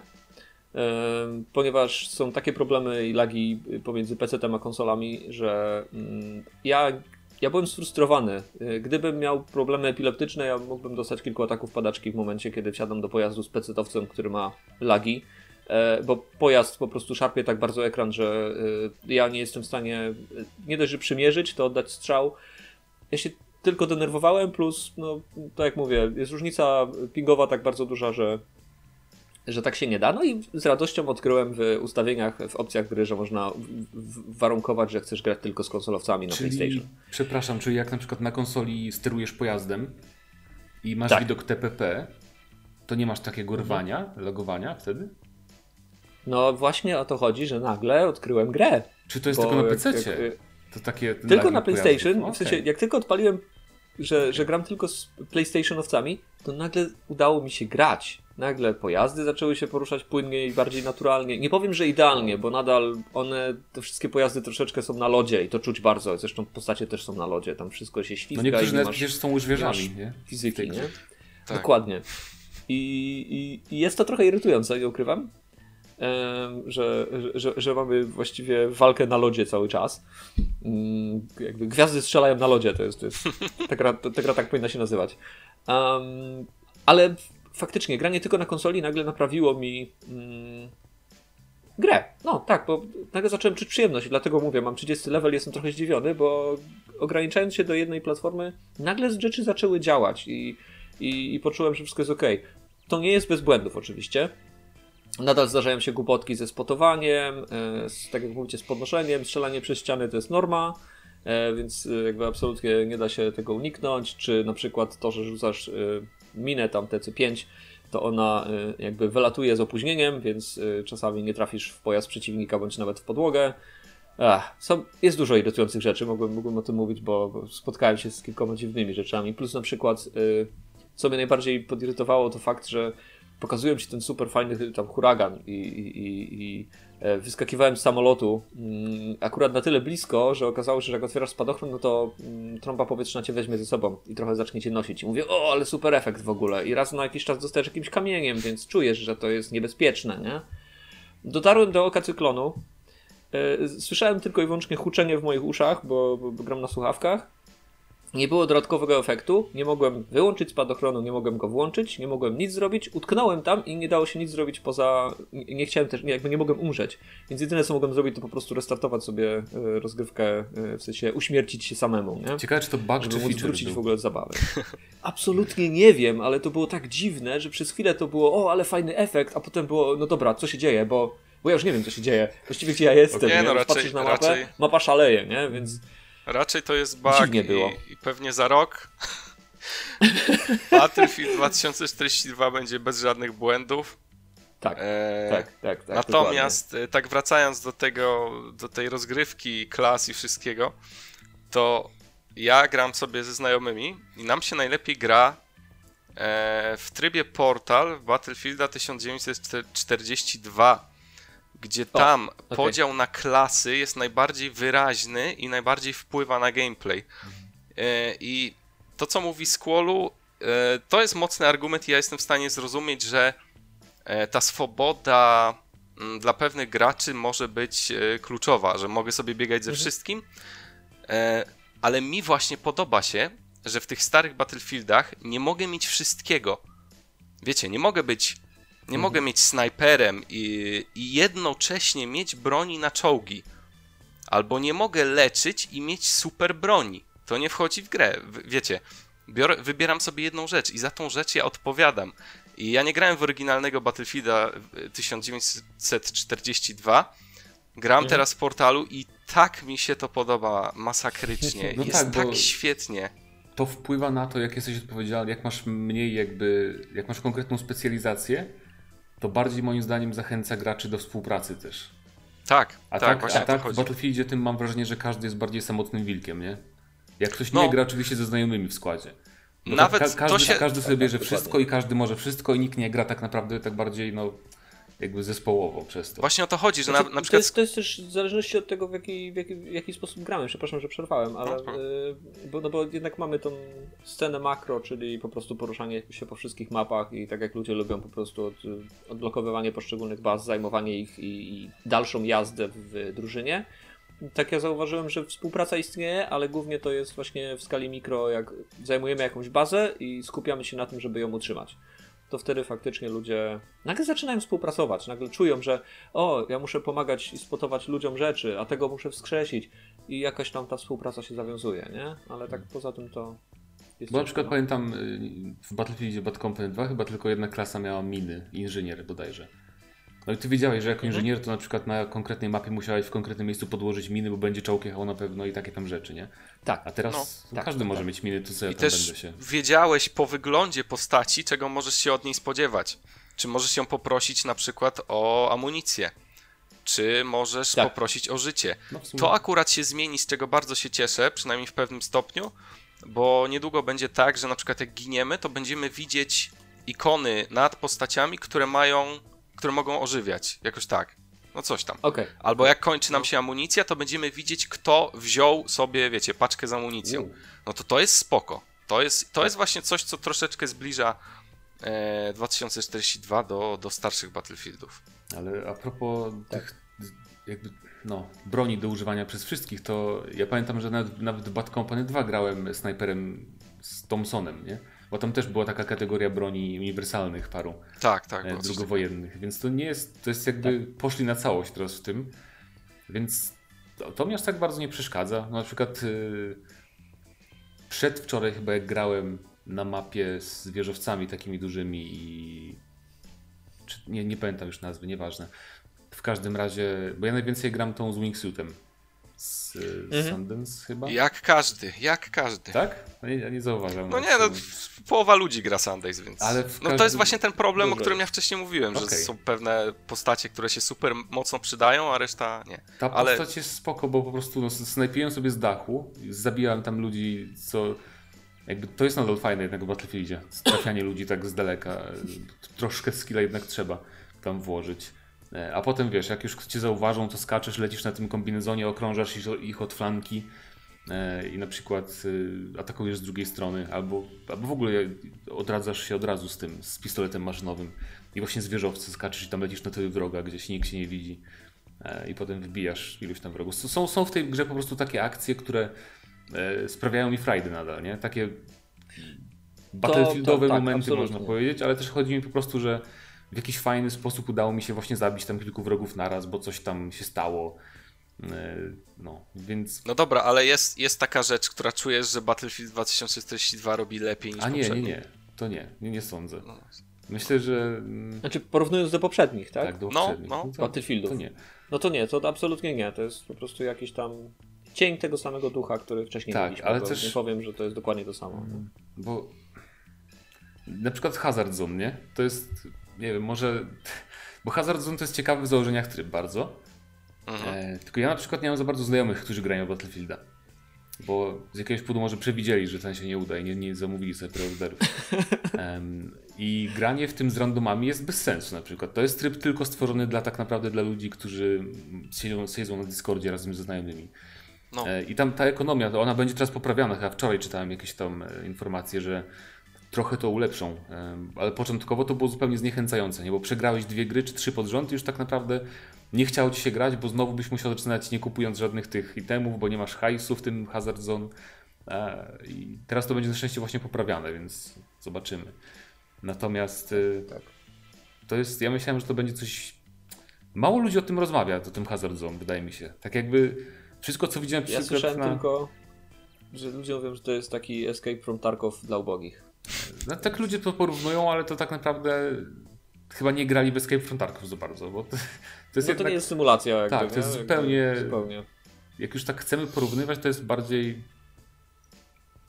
ponieważ są takie problemy i lagi pomiędzy PC-tem a konsolami, że mm, ja, ja byłem sfrustrowany. Y, gdybym miał problemy epileptyczne, ja mógłbym dostać kilku ataków padaczki w momencie, kiedy wsiadam do pojazdu z PC-towcem, który ma lagi E, bo pojazd po prostu szarpie tak bardzo ekran, że e, ja nie jestem w stanie e, nie dość, że przymierzyć, to oddać strzał. Ja się tylko denerwowałem, plus, no, tak jak mówię, jest różnica pingowa tak bardzo duża, że, że tak się nie da. No i z radością odkryłem w ustawieniach, w opcjach gry, że można warunkować, że chcesz grać tylko z konsolowcami na czyli, PlayStation. Przepraszam, czyli jak na przykład na konsoli sterujesz pojazdem i masz tak. widok TPP, to nie masz takiego rwania, logowania wtedy? No właśnie o to chodzi, że nagle odkryłem grę. Czy to jest tylko na PC? To takie tylko na PlayStation. Okay. W sensie, jak tylko odpaliłem, że, że gram tylko z PlayStationowcami, to nagle udało mi się grać. Nagle pojazdy zaczęły się poruszać płynniej, bardziej naturalnie. Nie powiem, że idealnie, bo nadal one, te wszystkie pojazdy troszeczkę są na lodzie i to czuć bardzo. Zresztą postacie też są na lodzie, tam wszystko się świska. No niektórzy nawet przecież są zwierzami, nie? Fizyki, nie? Tak. Dokładnie. I, i, I, jest to trochę irytujące, nie ukrywam, że, że, że mamy właściwie walkę na lodzie cały czas. Mm, jakby gwiazdy strzelają na lodzie, to jest, to jest ta, gra, ta gra tak powinna się nazywać. Um, ale faktycznie, granie tylko na konsoli nagle naprawiło mi mm, grę. No tak, bo nagle zacząłem czuć przyjemność, dlatego mówię, mam 30 level, jestem trochę zdziwiony, bo ograniczając się do jednej platformy, nagle rzeczy zaczęły działać i, i, i poczułem, że wszystko jest ok. To nie jest bez błędów oczywiście. Nadal zdarzają się głupotki ze spotowaniem, e, z, tak jak mówicie, z podnoszeniem, strzelanie przez ściany to jest norma, e, więc e, jakby absolutnie nie da się tego uniknąć, czy na przykład to, że rzucasz minę tam TC5, to ona jakby wylatuje z opóźnieniem, więc czasami nie trafisz w pojazd przeciwnika, bądź nawet w podłogę. Ach, są, jest dużo irytujących rzeczy, mogłem, mogłem o tym mówić, bo spotkałem się z kilkoma dziwnymi rzeczami. Plus na przykład, co mnie najbardziej podirytowało, to fakt, że pokazują ci ten super fajny tam huragan i, i, i wyskakiwałem z samolotu mm, akurat na tyle blisko, że okazało się, że jak otwierasz spadochron, no to mm, trąba powietrzna cię weźmie ze sobą i trochę zacznie cię nosić. I mówię, o, ale super efekt w ogóle. I raz na jakiś czas dostajesz jakimś kamieniem, więc czujesz, że to jest niebezpieczne, nie? Dotarłem do oka cyklonu. E, słyszałem tylko i wyłącznie huczenie w moich uszach, bo, bo, bo gram na słuchawkach nie było dodatkowego efektu, nie mogłem wyłączyć spadochronu, nie mogłem go włączyć, nie mogłem nic zrobić, utknąłem tam i nie dało się nic zrobić poza, nie chciałem też, jakby nie mogłem umrzeć, więc jedyne co mogłem zrobić to po prostu restartować sobie e, rozgrywkę, e, w sensie uśmiercić się samemu, nie? Ciekawe czy to bug Żeby czy móc wrócić był. w ogóle od zabawy. Absolutnie nie wiem, ale to było tak dziwne, że przez chwilę to było, o ale fajny efekt, a potem było, no dobra, co się dzieje, bo, bo ja już nie wiem co się dzieje, właściwie gdzie ja jestem, okay, no, raczej, patrzysz na mapę, raczej... mapa szaleje, nie, więc... Raczej to jest bug i, było. i pewnie za rok Battlefield 2042 będzie bez żadnych błędów. Tak, e, tak, tak, tak. Natomiast dokładnie. tak wracając do tego, do tej rozgrywki, klas i wszystkiego, to ja gram sobie ze znajomymi i nam się najlepiej gra e, w trybie Portal Battlefielda 1942 gdzie tam o, okay. podział na klasy jest najbardziej wyraźny i najbardziej wpływa na gameplay. E, I to, co mówi Squallu, e, to jest mocny argument i ja jestem w stanie zrozumieć, że e, ta swoboda mm, dla pewnych graczy może być kluczowa, że mogę sobie biegać ze mhm. wszystkim, ale mi właśnie podoba się, że w tych starych Battlefieldach nie mogę mieć wszystkiego. Wiecie, nie mogę być nie mhm. mogę mieć snajperem i, i jednocześnie mieć broni na czołgi. Albo nie mogę leczyć i mieć super broni. To nie wchodzi w grę. Wiecie, biorę, wybieram sobie jedną rzecz i za tą rzecz ja odpowiadam. I ja nie grałem w oryginalnego Battlefielda 1942. Gram mhm. teraz w portalu i tak mi się to podoba masakrycznie. No Jest tak, tak świetnie. To wpływa na to, jak jesteś odpowiedzialny, jak masz mniej jakby, jak masz konkretną specjalizację, to bardziej moim zdaniem zachęca graczy do współpracy też. Tak, a tak, tak, właśnie a tak w Battlefieldzie tym mam wrażenie, że każdy jest bardziej samotnym wilkiem, nie? Jak ktoś nie no. gra oczywiście ze znajomymi w składzie. Bo Nawet tak, ka każdy, się... każdy sobie bierze wszystko i każdy może wszystko i nikt nie gra tak naprawdę tak bardziej, no jakby zespołowo przez to. Właśnie o to chodzi, że znaczy, na, na przykład... To jest, to jest, też w zależności od tego, w jaki, w jaki, w jaki sposób gramy. Przepraszam, że przerwałem, ale no, y, bo, no bo jednak mamy tą scenę makro, czyli po prostu poruszanie się po wszystkich mapach i tak jak ludzie lubią po prostu od, odblokowywanie poszczególnych baz, zajmowanie ich i, i dalszą jazdę w drużynie. Tak ja zauważyłem, że współpraca istnieje, ale głównie to jest właśnie w skali mikro, jak zajmujemy jakąś bazę i skupiamy się na tym, żeby ją utrzymać to wtedy faktycznie ludzie nagle zaczynają współpracować, nagle czują, że o, ja muszę pomagać i spotować ludziom rzeczy, a tego muszę wskrzesić i jakaś tam ta współpraca się zawiązuje, nie? Ale tak poza tym to jest Bo na przykład no. pamiętam y, w Battlefieldzie Bad Company 2 chyba tylko jedna klasa miała miny, inżynier bodajże. No i ty wiedziałeś, że jako mhm. inżynier to na przykład na konkretnej mapie musiałeś w konkretnym miejscu podłożyć miny, bo będzie czołg jechał na pewno i takie tam rzeczy, nie? Tak. A teraz no, tak, każdy tak, może tak. mieć miny, to co ja I też się. wiedziałeś po wyglądzie postaci, czego możesz się od niej spodziewać. czy możesz ją poprosić na przykład o amunicję, czy możesz Tak. poprosić o życie. No To akurat się zmieni, z czego bardzo się cieszę, przynajmniej w pewnym stopniu, bo niedługo będzie tak, że na przykład jak giniemy, to będziemy widzieć ikony nad postaciami, które mają, które mogą ożywiać, jakoś tak. No coś tam. Okej. Albo jak kończy nam się amunicja, to będziemy widzieć, kto wziął sobie, wiecie, paczkę z amunicją. No to to jest spoko. To jest, to jest właśnie coś, co troszeczkę zbliża e, 2042 do, do starszych Battlefieldów. Ale a propos tych jakby, no, broni do używania przez wszystkich, to ja pamiętam, że nawet, nawet w Bad Company 2 grałem snajperem z Thompsonem, nie? Bo tam też była taka kategoria broni uniwersalnych paru Tak, tak. e, drugowojennych, więc to nie jest, to jest jakby poszli na całość teraz w tym, więc to, to mi aż tak bardzo nie przeszkadza. No, na przykład y, przedwczoraj chyba jak grałem na mapie z wieżowcami takimi dużymi i nie, nie pamiętam już nazwy, nieważne. W każdym razie, bo ja najwięcej gram tą z Wingsuitem z Mhm. Sundance chyba. Jak każdy, jak każdy. Tak? No nie, ja nie zauważam. No nie, no połowa ludzi gra Sundays, więc... Ale No to jest właśnie ten problem, o którym ja wcześniej mówiłem, że Okej. są pewne postacie, które się super mocno przydają, a reszta nie. Ta Ale- postać jest spoko, bo po prostu no, snajpiłem sobie z dachu, zabijałem tam ludzi, co jakby to jest nadal fajne jednak w Battlefieldzie. Trafianie ludzi tak z daleka. Troszkę skilla jednak trzeba tam włożyć. E, A potem wiesz, jak już cię zauważą, to skaczesz, lecisz na tym kombinezonie, okrążasz ich- od flanki e, i na przykład y, atakujesz z drugiej strony, albo, albo w ogóle odradzasz się od razu z tym, z pistoletem maszynowym i właśnie z wieżowcy skaczesz i tam lecisz na tył wroga, gdzieś nikt się nie widzi e, i potem wbijasz iluś tam wrogów. Są, są w tej grze po prostu takie akcje, które e, sprawiają mi frajdy nadal, nie? Takie battlefieldowe tak, momenty absolutnie. można powiedzieć, ale też chodzi mi po prostu, że w jakiś fajny sposób udało mi się właśnie zabić tam kilku wrogów naraz, bo coś tam się stało. E, No, więc... No dobra, ale jest, jest taka rzecz, która czujesz, że Battlefield 2042 robi lepiej niż A nie, nie, poprzedni. nie. To nie, nie, nie sądzę. No. Myślę, że... Znaczy porównując do poprzednich, tak? Tak, do No, poprzednich. no. to, Battlefieldów. To nie. No to nie, to absolutnie nie. To jest po prostu jakiś tam cień tego samego ducha, który wcześniej Tak, mieliśmy. ale też- Nie powiem, że to jest dokładnie to samo. Bo na przykład Hazard Zone, nie? To jest, nie wiem, może... Bo Hazard Zone to jest ciekawy w założeniach tryb bardzo. Mhm. E, tylko ja na przykład nie mam za bardzo znajomych, którzy grają w Battlefielda. Bo z jakiegoś powodu może przewidzieli, że ten się nie uda i nie, nie zamówili sobie preorderów. Em, I granie w tym z randomami jest bez sensu na przykład. To jest tryb tylko stworzony dla tak naprawdę dla ludzi, którzy siedzą, siedzą na Discordzie razem ze znajomymi. No. E, I tam ta ekonomia, to ona będzie teraz poprawiana. Chyba wczoraj czytałem jakieś tam e, informacje, że trochę to ulepszą, ale początkowo to było zupełnie zniechęcające, nie? bo przegrałeś dwie gry czy trzy pod rząd i już tak naprawdę nie chciało ci się grać, bo znowu byś musiał zaczynać nie kupując żadnych tych itemów, bo nie masz hajsu w tym Hazard Zone. E, I teraz to będzie na szczęście właśnie poprawiane, więc zobaczymy. Natomiast y, Tak. to jest, ja myślałem, że to będzie coś... Mało ludzi o tym rozmawia, o tym Hazard Zone, wydaje mi się. Tak jakby wszystko, co widziałem Ja przykład słyszałem na... tylko, że ludzie mówią, że to jest taki Escape from Tarkov dla ubogich. No, tak ludzie to porównują, ale to tak naprawdę chyba nie grali w Escape from Tarkov za bardzo, bo to, to jest No to jednak, nie jest symulacja. Tak, to jest nie? zupełnie- zupełnie. jak już tak chcemy porównywać, to jest bardziej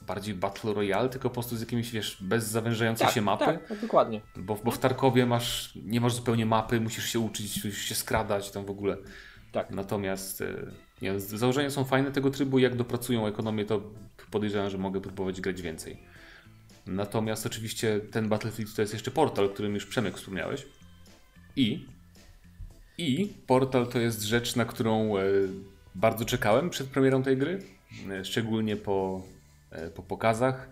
bardziej Battle Royale, tylko po prostu z jakimiś, wiesz, bez zawężającej Tak, się mapy, tak, tak, dokładnie. bo, bo w Tarkowie masz, nie masz zupełnie mapy, musisz się uczyć, musisz się skradać tam w ogóle. Tak. Natomiast e, nie, założenia są fajne tego trybu, jak dopracują ekonomię, to podejrzewam, że mogę próbować grać więcej. Natomiast oczywiście ten Battlefield to jest jeszcze portal, o którym już Przemek wspomniałeś. I i portal to jest rzecz, na którą e, bardzo czekałem przed premierą tej gry, e, szczególnie po, e, po pokazach.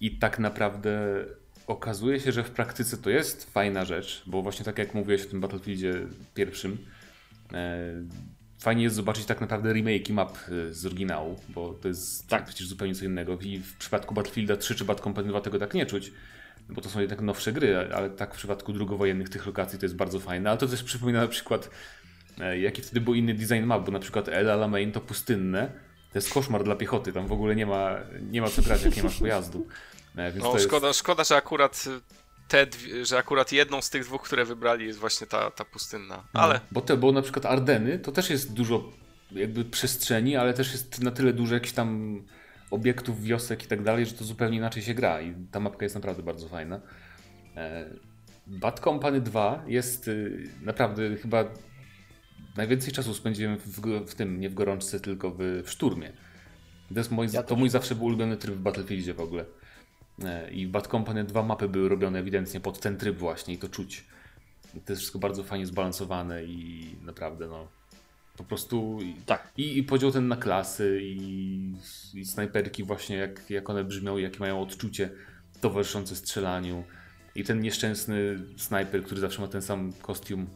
I tak naprawdę okazuje się, że w praktyce to jest fajna rzecz, bo właśnie tak jak mówiłeś o tym Battlefieldzie pierwszym, fajnie jest zobaczyć tak naprawdę remake map e, z oryginału, bo to jest tak. przecież zupełnie co innego. I w przypadku Battlefielda 3 czy Bad Company 2 tego tak nie czuć, bo to są jednak nowsze gry, ale tak w przypadku drugowojennych tych lokacji to jest bardzo fajne. Ale to też przypomina na przykład, e, jaki wtedy był inny design map, bo na przykład El Alamein to pustynne, to jest koszmar dla piechoty, tam w ogóle nie ma, nie ma co grać, jak nie masz pojazdu. E, Więc No to jest... szkoda, szkoda, że akurat te, dwie- że akurat jedną z tych dwóch, które wybrali jest właśnie ta, ta pustynna. Ale Bo, te, bo na przykład Ardeny to też jest dużo jakby przestrzeni, ale też jest na tyle dużo jakichś tam obiektów, wiosek i tak dalej, że to zupełnie inaczej się gra i ta mapka jest naprawdę bardzo fajna. E, Bad Company 2 jest y, naprawdę chyba najwięcej czasu spędziłem w, w tym, nie w gorączce, tylko w, w szturmie. To, jest mój, Ja to mój zawsze był ulubiony tryb w Battlefieldzie w ogóle. E, I w Bad Company 2 mapy były robione ewidentnie pod ten tryb właśnie i to czuć. I to jest wszystko bardzo fajnie zbalansowane i naprawdę no po prostu i, Tak. i, i podział ten na klasy i, i snajperki właśnie jak, jak one brzmią, jakie mają odczucie towarzyszące strzelaniu i ten nieszczęsny snajper, który zawsze ma ten sam kostium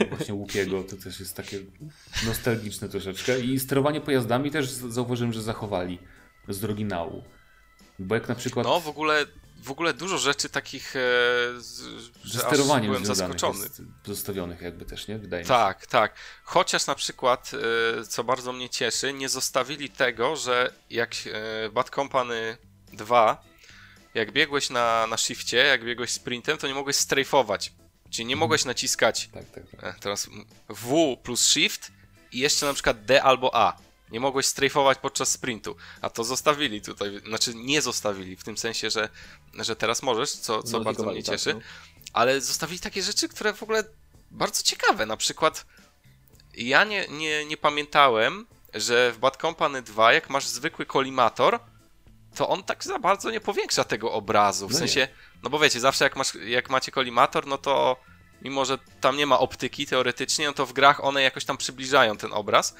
e, właśnie Łukiego, to też jest takie nostalgiczne troszeczkę i sterowanie pojazdami też zauważyłem, że zachowali z oryginału. Bo jak na przykład No, w ogóle, w ogóle dużo rzeczy takich, e, z, ze sterowaniem byłem zaskoczony. jest pozostawionych jakby też, nie? Wydaje mi się. Tak, tak. Chociaż na przykład, e, co bardzo mnie cieszy, nie zostawili tego, że jak e, Bad Company 2, jak biegłeś na, na shifcie, jak biegłeś sprintem, to nie mogłeś strajfować. Czyli nie mogłeś naciskać Tak, tak, tak. e, teraz W plus shift i jeszcze na przykład D albo A. Nie mogłeś strajfować podczas sprintu, a to zostawili tutaj, znaczy nie zostawili, w tym sensie, że, że teraz możesz, co, co bardzo mnie tak, cieszy no. ale zostawili takie rzeczy, które w ogóle bardzo ciekawe. Na przykład ja nie, nie, nie pamiętałem, że w Bad Company 2, jak masz zwykły kolimator, to on tak za bardzo nie powiększa tego obrazu. W No nie. sensie, no bo wiecie, zawsze jak, masz, jak macie kolimator, no to mimo, że tam nie ma optyki teoretycznie, no to w grach one jakoś tam przybliżają ten obraz.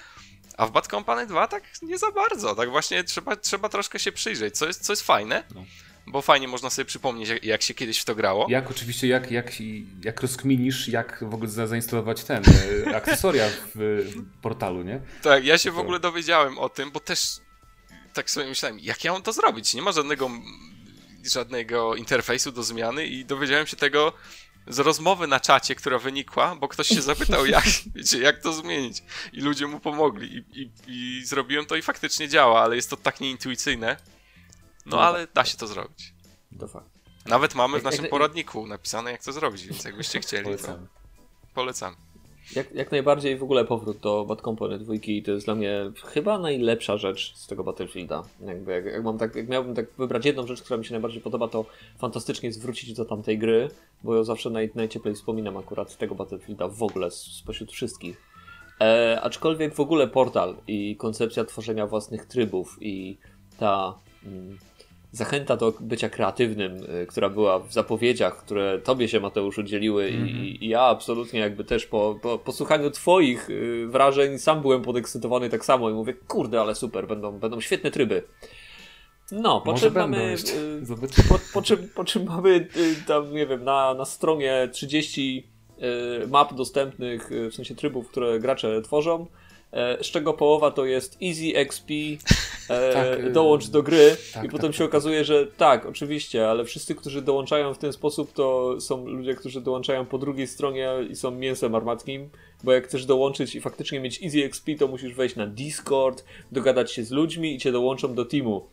A w Bad Company 2 tak nie za bardzo. Tak właśnie trzeba, trzeba troszkę się przyjrzeć, co jest, co jest fajne. No. Bo fajnie można sobie przypomnieć, jak, jak się kiedyś w to grało. Jak oczywiście, jak, jak, jak rozkminisz, jak w ogóle za, zainstalować ten, e, akcesoria w e, portalu, nie? Tak, ja się w ogóle dowiedziałem o tym, bo też tak sobie myślałem, jak ja mam to zrobić? Nie ma żadnego, żadnego interfejsu do zmiany i dowiedziałem się tego z rozmowy na czacie, która wynikła, bo ktoś się zapytał, jak, wiecie, jak to zmienić. I ludzie mu pomogli. I, i, I zrobiłem to i faktycznie działa, ale jest to tak nieintuicyjne. No No ale da się to zrobić. To fakt. Nawet mamy w naszym poradniku napisane, jak to zrobić, więc jakbyście chcieli, to Polecam. Jak, jak najbardziej w ogóle powrót do Bad Company 2 to jest dla mnie chyba najlepsza rzecz z tego Battlefielda. Jakby jak, jak, mam tak, jak miałbym tak wybrać jedną rzecz, która mi się najbardziej podoba, to fantastycznie jest wrócić do tamtej gry, bo ja zawsze naj, najcieplej wspominam akurat tego Battlefielda w ogóle spośród wszystkich. E, aczkolwiek w ogóle portal i koncepcja tworzenia własnych trybów i ta mm, zachęta do bycia kreatywnym, y, która była w zapowiedziach, które tobie się Mateusz udzieliły Mhm. i, i ja absolutnie jakby też po, po, po słuchaniu twoich y, wrażeń sam byłem podekscytowany tak samo i mówię, kurde, ale super, będą, będą świetne tryby. No, po Może czym mamy... y, po, po, czym, po czym mamy y, tam, nie wiem, na, na stronie 30 y, map dostępnych, y, w sensie trybów, które gracze tworzą, z czego połowa to jest Easy XP, e, Tak, y, dołącz do gry tak, i potem tak, się tak. okazuje, że tak, oczywiście, ale wszyscy, którzy dołączają w ten sposób, to są ludzie, którzy dołączają po drugiej stronie i są mięsem armatkim, bo jak chcesz dołączyć i faktycznie mieć Easy XP, to musisz wejść na Discord, dogadać się z ludźmi i cię dołączą do teamu.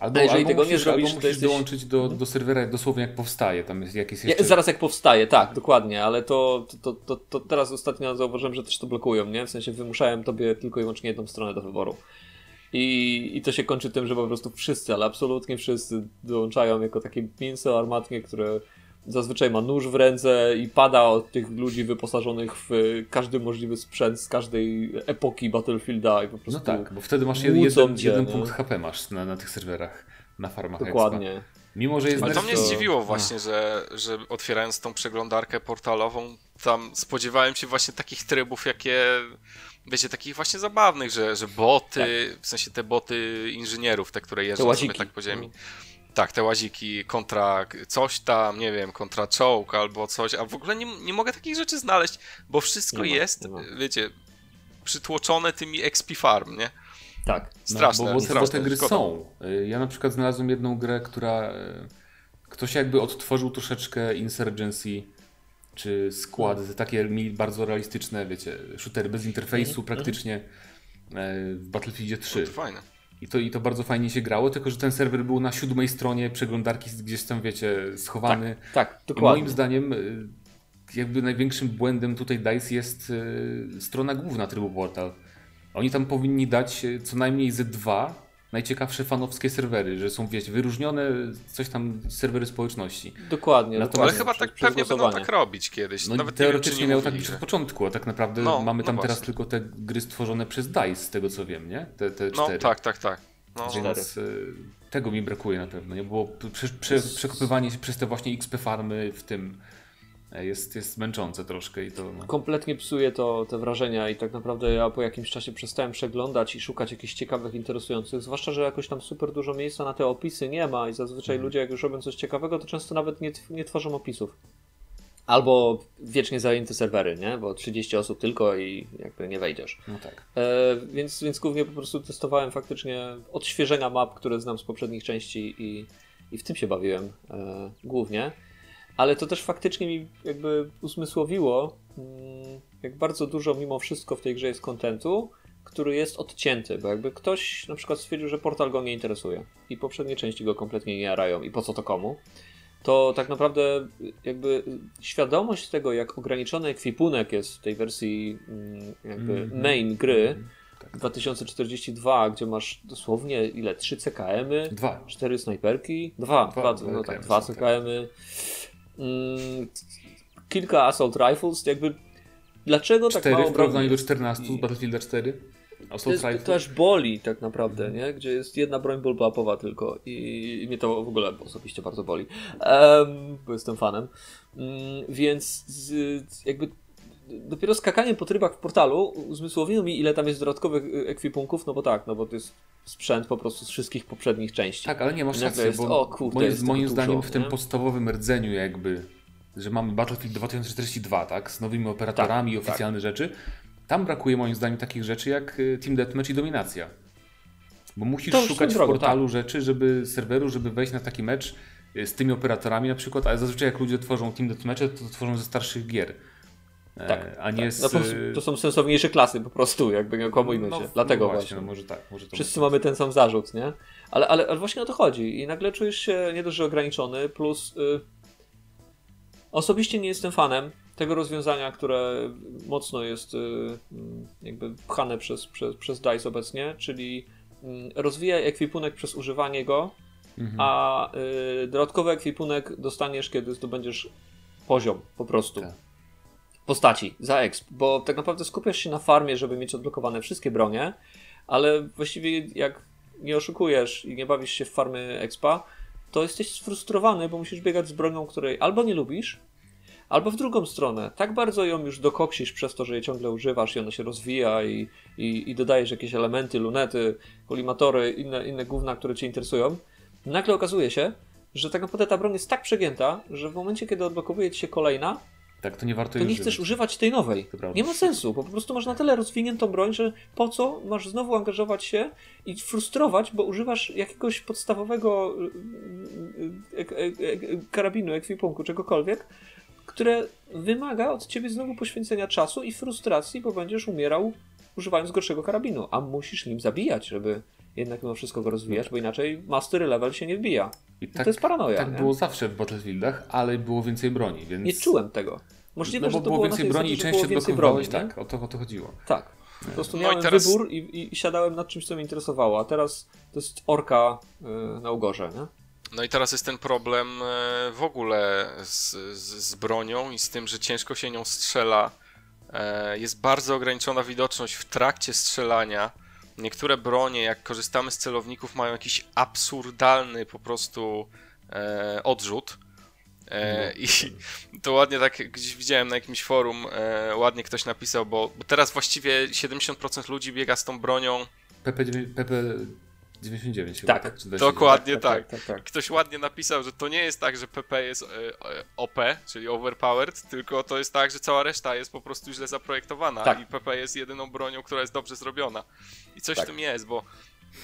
Albo, A jeżeli albo tego nie musisz, zrobisz, albo to jesteś- dołączyć do, do serwera dosłownie jak powstaje. Tam jest jakieś Ja, jeszcze... zaraz jak powstaje, tak, dokładnie, ale to, to, to, to, to teraz ostatnio zauważyłem, że też to blokują, nie? W sensie wymuszałem tobie tylko i wyłącznie jedną stronę do wyboru. I, I to się kończy tym, że po prostu wszyscy, ale absolutnie wszyscy dołączają jako takie mięso armatnie, które zazwyczaj ma nóż w ręce i pada od tych ludzi wyposażonych w każdy możliwy sprzęt z każdej epoki Battlefielda i po prostu No tak, bo wtedy masz jed, łudzą jeden, cię, jeden no. punkt HP masz na, na tych serwerach, na farmach Expa. dokładnie. Mimo, że jest Ale to mnie to- zdziwiło właśnie, że, że otwierając tą przeglądarkę portalową, tam spodziewałem się właśnie takich trybów, jakie, wiecie, takich właśnie zabawnych, że, że boty, w sensie te boty inżynierów, te, które jeżdżą sobie tak po ziemi. Tak, te łaziki kontra coś tam, nie wiem, kontra czołg albo coś, a w ogóle nie, nie mogę takich rzeczy znaleźć, bo wszystko ma, jest, wiecie, przytłoczone tymi XP farm, nie? Tak. Straszne, No, bo, bo, te- bo straszne, te gry szkoda. są. Y, Ja na przykład znalazłem jedną grę, która y, ktoś jakby odtworzył troszeczkę Insurgency czy Squad, te takie mi bardzo realistyczne, wiecie, shootery bez interfejsu praktycznie y, w Battlefieldzie 3. To fajne. I to, I to bardzo fajnie się grało, tylko że ten serwer był na siódmej stronie przeglądarki gdzieś tam, wiecie, schowany. Tak, I dokładnie. moim zdaniem y, jakby największym błędem tutaj DICE jest y, strona główna trybu Portal. Oni tam powinni dać y, co najmniej ze dwa najciekawsze fanowskie serwery, że są, wiecie, wyróżnione coś tam serwery społeczności. Dokładnie. Natomiast- Ale chyba tak pewnie będą tak robić kiedyś. No Nawet teoretycznie nie miało tak być od początku, a tak naprawdę No, mamy no tam teraz właśnie. tylko te gry stworzone przez DICE, z tego co wiem, nie? Te, te No cztery. tak, tak, tak. No, Więc y, tego mi brakuje na pewno, nie? Bo prze, prze, przekopywanie się przez te właśnie XP farmy w tym e, jest, jest męczące troszkę i to... No. kompletnie psuje to te wrażenia i tak naprawdę ja po jakimś czasie przestałem przeglądać i szukać jakichś ciekawych, interesujących, zwłaszcza, że jakoś tam super dużo miejsca na te opisy nie ma i zazwyczaj Mhm. ludzie jak już robią coś ciekawego, to często nawet nie, nie tworzą opisów. Albo wiecznie zajęte serwery, nie? Bo 30 osób tylko i jakby nie wejdziesz. no tak. E, więc, więc głównie po prostu testowałem faktycznie odświeżenia map, które znam z poprzednich części i, i w tym się bawiłem e, głównie. Ale to też faktycznie mi jakby uzmysłowiło, mm, jak bardzo dużo mimo wszystko w tej grze jest kontentu, który jest odcięty, bo jakby ktoś na przykład stwierdził, że portal go nie interesuje i poprzednie części go kompletnie nie jarają i po co to komu, to tak naprawdę jakby świadomość tego, jak ograniczony ekwipunek jest w tej wersji mm, jakby Mhm. main gry Tak. 2042, gdzie masz dosłownie ile? 3 CKM-y, Dwa. 4 snajperki, 2, Dwa- 2, dwa no tak, CKM-y 2 są, tak. CKM-y, mm, kilka assault rifles, jakby dlaczego tak Cztery mało w porównaniu do 14 z Battlefielda 4. To, Assault jest, Rifle. to aż boli tak naprawdę, Mhm. nie? Gdzie jest jedna broń bullpupowa tylko i, i mnie to w ogóle osobiście bardzo boli, Em, bo jestem fanem. Mm, więc z, jakby dopiero skakanie po trybach w portalu uzmysłowiło mi, ile tam jest dodatkowych y, ekwipunków, no bo tak, no bo to jest sprzęt po prostu z wszystkich poprzednich części. Tak, ale nie masz racji, jest, bo o kurde, moim, jest moim zdaniem dużo, w tym nie? podstawowym rdzeniu jakby, że mamy Battlefield 2042, tak, z nowymi operatorami i Tak, oficjalne rzeczy, tam brakuje moim zdaniem takich rzeczy jak y, Team Deathmatch i Dominacja. Bo musisz To szukać w drogą, portalu rzeczy, żeby serweru, żeby wejść na taki mecz y, z tymi operatorami na przykład, ale zazwyczaj jak ludzie tworzą Team Deathmatche, to tworzą ze starszych gier. E, Tak, a nie z... No to, to są sensowniejsze klasy po prostu, jakby nie okłamujmy się. Dlatego no właśnie. No może tak, może Wszyscy mamy ten sam zarzut, nie? Ale, ale, ale właśnie o to chodzi. I nagle czujesz się nie dość, że ograniczony, plus y, osobiście nie jestem fanem tego rozwiązania, które mocno jest y, mm, jakby pchane przez, przez, przez DICE obecnie, czyli mm, rozwijaj ekwipunek przez używanie go, Mhm. a y, dodatkowy ekwipunek dostaniesz, kiedy zdobędziesz poziom po prostu. Tak. Postaci za exp, bo tak naprawdę skupiasz się na farmie, żeby mieć odblokowane wszystkie bronie, ale właściwie jak nie oszukujesz i nie bawisz się w farmy expa, to jesteś sfrustrowany, bo musisz biegać z bronią, której albo nie lubisz, albo w drugą stronę. Tak bardzo ją już dokoksisz przez to, że jej ciągle używasz i ona się rozwija i, i, i dodajesz jakieś elementy, lunety, kolimatory, inne, inne gówna, które cię interesują. Nagle okazuje się, że tak naprawdę ta broń jest tak przegięta, że w momencie, kiedy odblokowuje ci się kolejna, Tak, to nie warto to nie używać. chcesz używać tej nowej. Nie ma sensu, bo po prostu masz na tyle rozwiniętą broń, że po co masz znowu angażować się i frustrować, bo używasz jakiegoś podstawowego y, y, y, karabinu, ekwipunku, czegokolwiek, które wymaga od ciebie znowu poświęcenia czasu i frustracji, bo będziesz umierał używając gorszego karabinu, a musisz nim zabijać, żeby jednak mimo wszystko go rozwijać, bo inaczej mastery level się nie wbija. I to jest paranoja, Tak nie? było zawsze w Battlefieldach, ale było więcej broni, więc... Nie czułem tego. Możliwe, no bo że to było było więcej broni i częściej broni, nie? tak, o to, o to chodziło. Tak. Po prostu No i miałem teraz- wybór i, i, i siadałem nad czymś, co mnie interesowało, a teraz to jest orka y, na ugorze, nie? No i teraz jest ten problem e, w ogóle z, z, z bronią i z tym, że ciężko się nią strzela. E, Jest bardzo ograniczona widoczność w trakcie strzelania. Niektóre bronie, jak korzystamy z celowników, mają jakiś absurdalny po prostu e, odrzut. E, I to ładnie tak gdzieś widziałem na jakimś forum, e, ładnie ktoś napisał, bo, bo teraz właściwie 70% ludzi biega z tą bronią PP, PP 99 chyba, Tak, tak? Czy 29? Dokładnie tak. tak, tak. Ktoś ładnie napisał, że to nie jest tak, że PP jest e, e, OP, czyli overpowered, tylko to jest tak, że cała reszta jest po prostu źle zaprojektowana Tak. i PP jest jedyną bronią, która jest dobrze zrobiona. I coś Tak. w tym jest, bo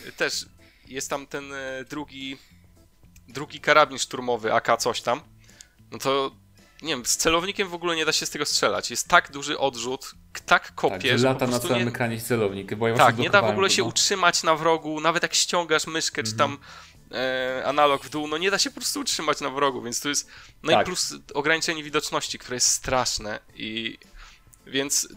e, też jest tam ten drugi drugi karabin szturmowy AK coś tam. No to nie wiem, z celownikiem w ogóle nie da się z tego strzelać. Jest tak duży odrzut, tak Tak, kopie, że że lata na całym nie, ekranie celownik, bo ja tak, właśnie nie da w ogóle się no. utrzymać na wrogu, nawet jak ściągasz myszkę czy tam Mhm. e, analog w dół, no nie da się po prostu utrzymać na wrogu, więc to jest. No i Tak. plus ograniczenie widoczności, które jest straszne i więc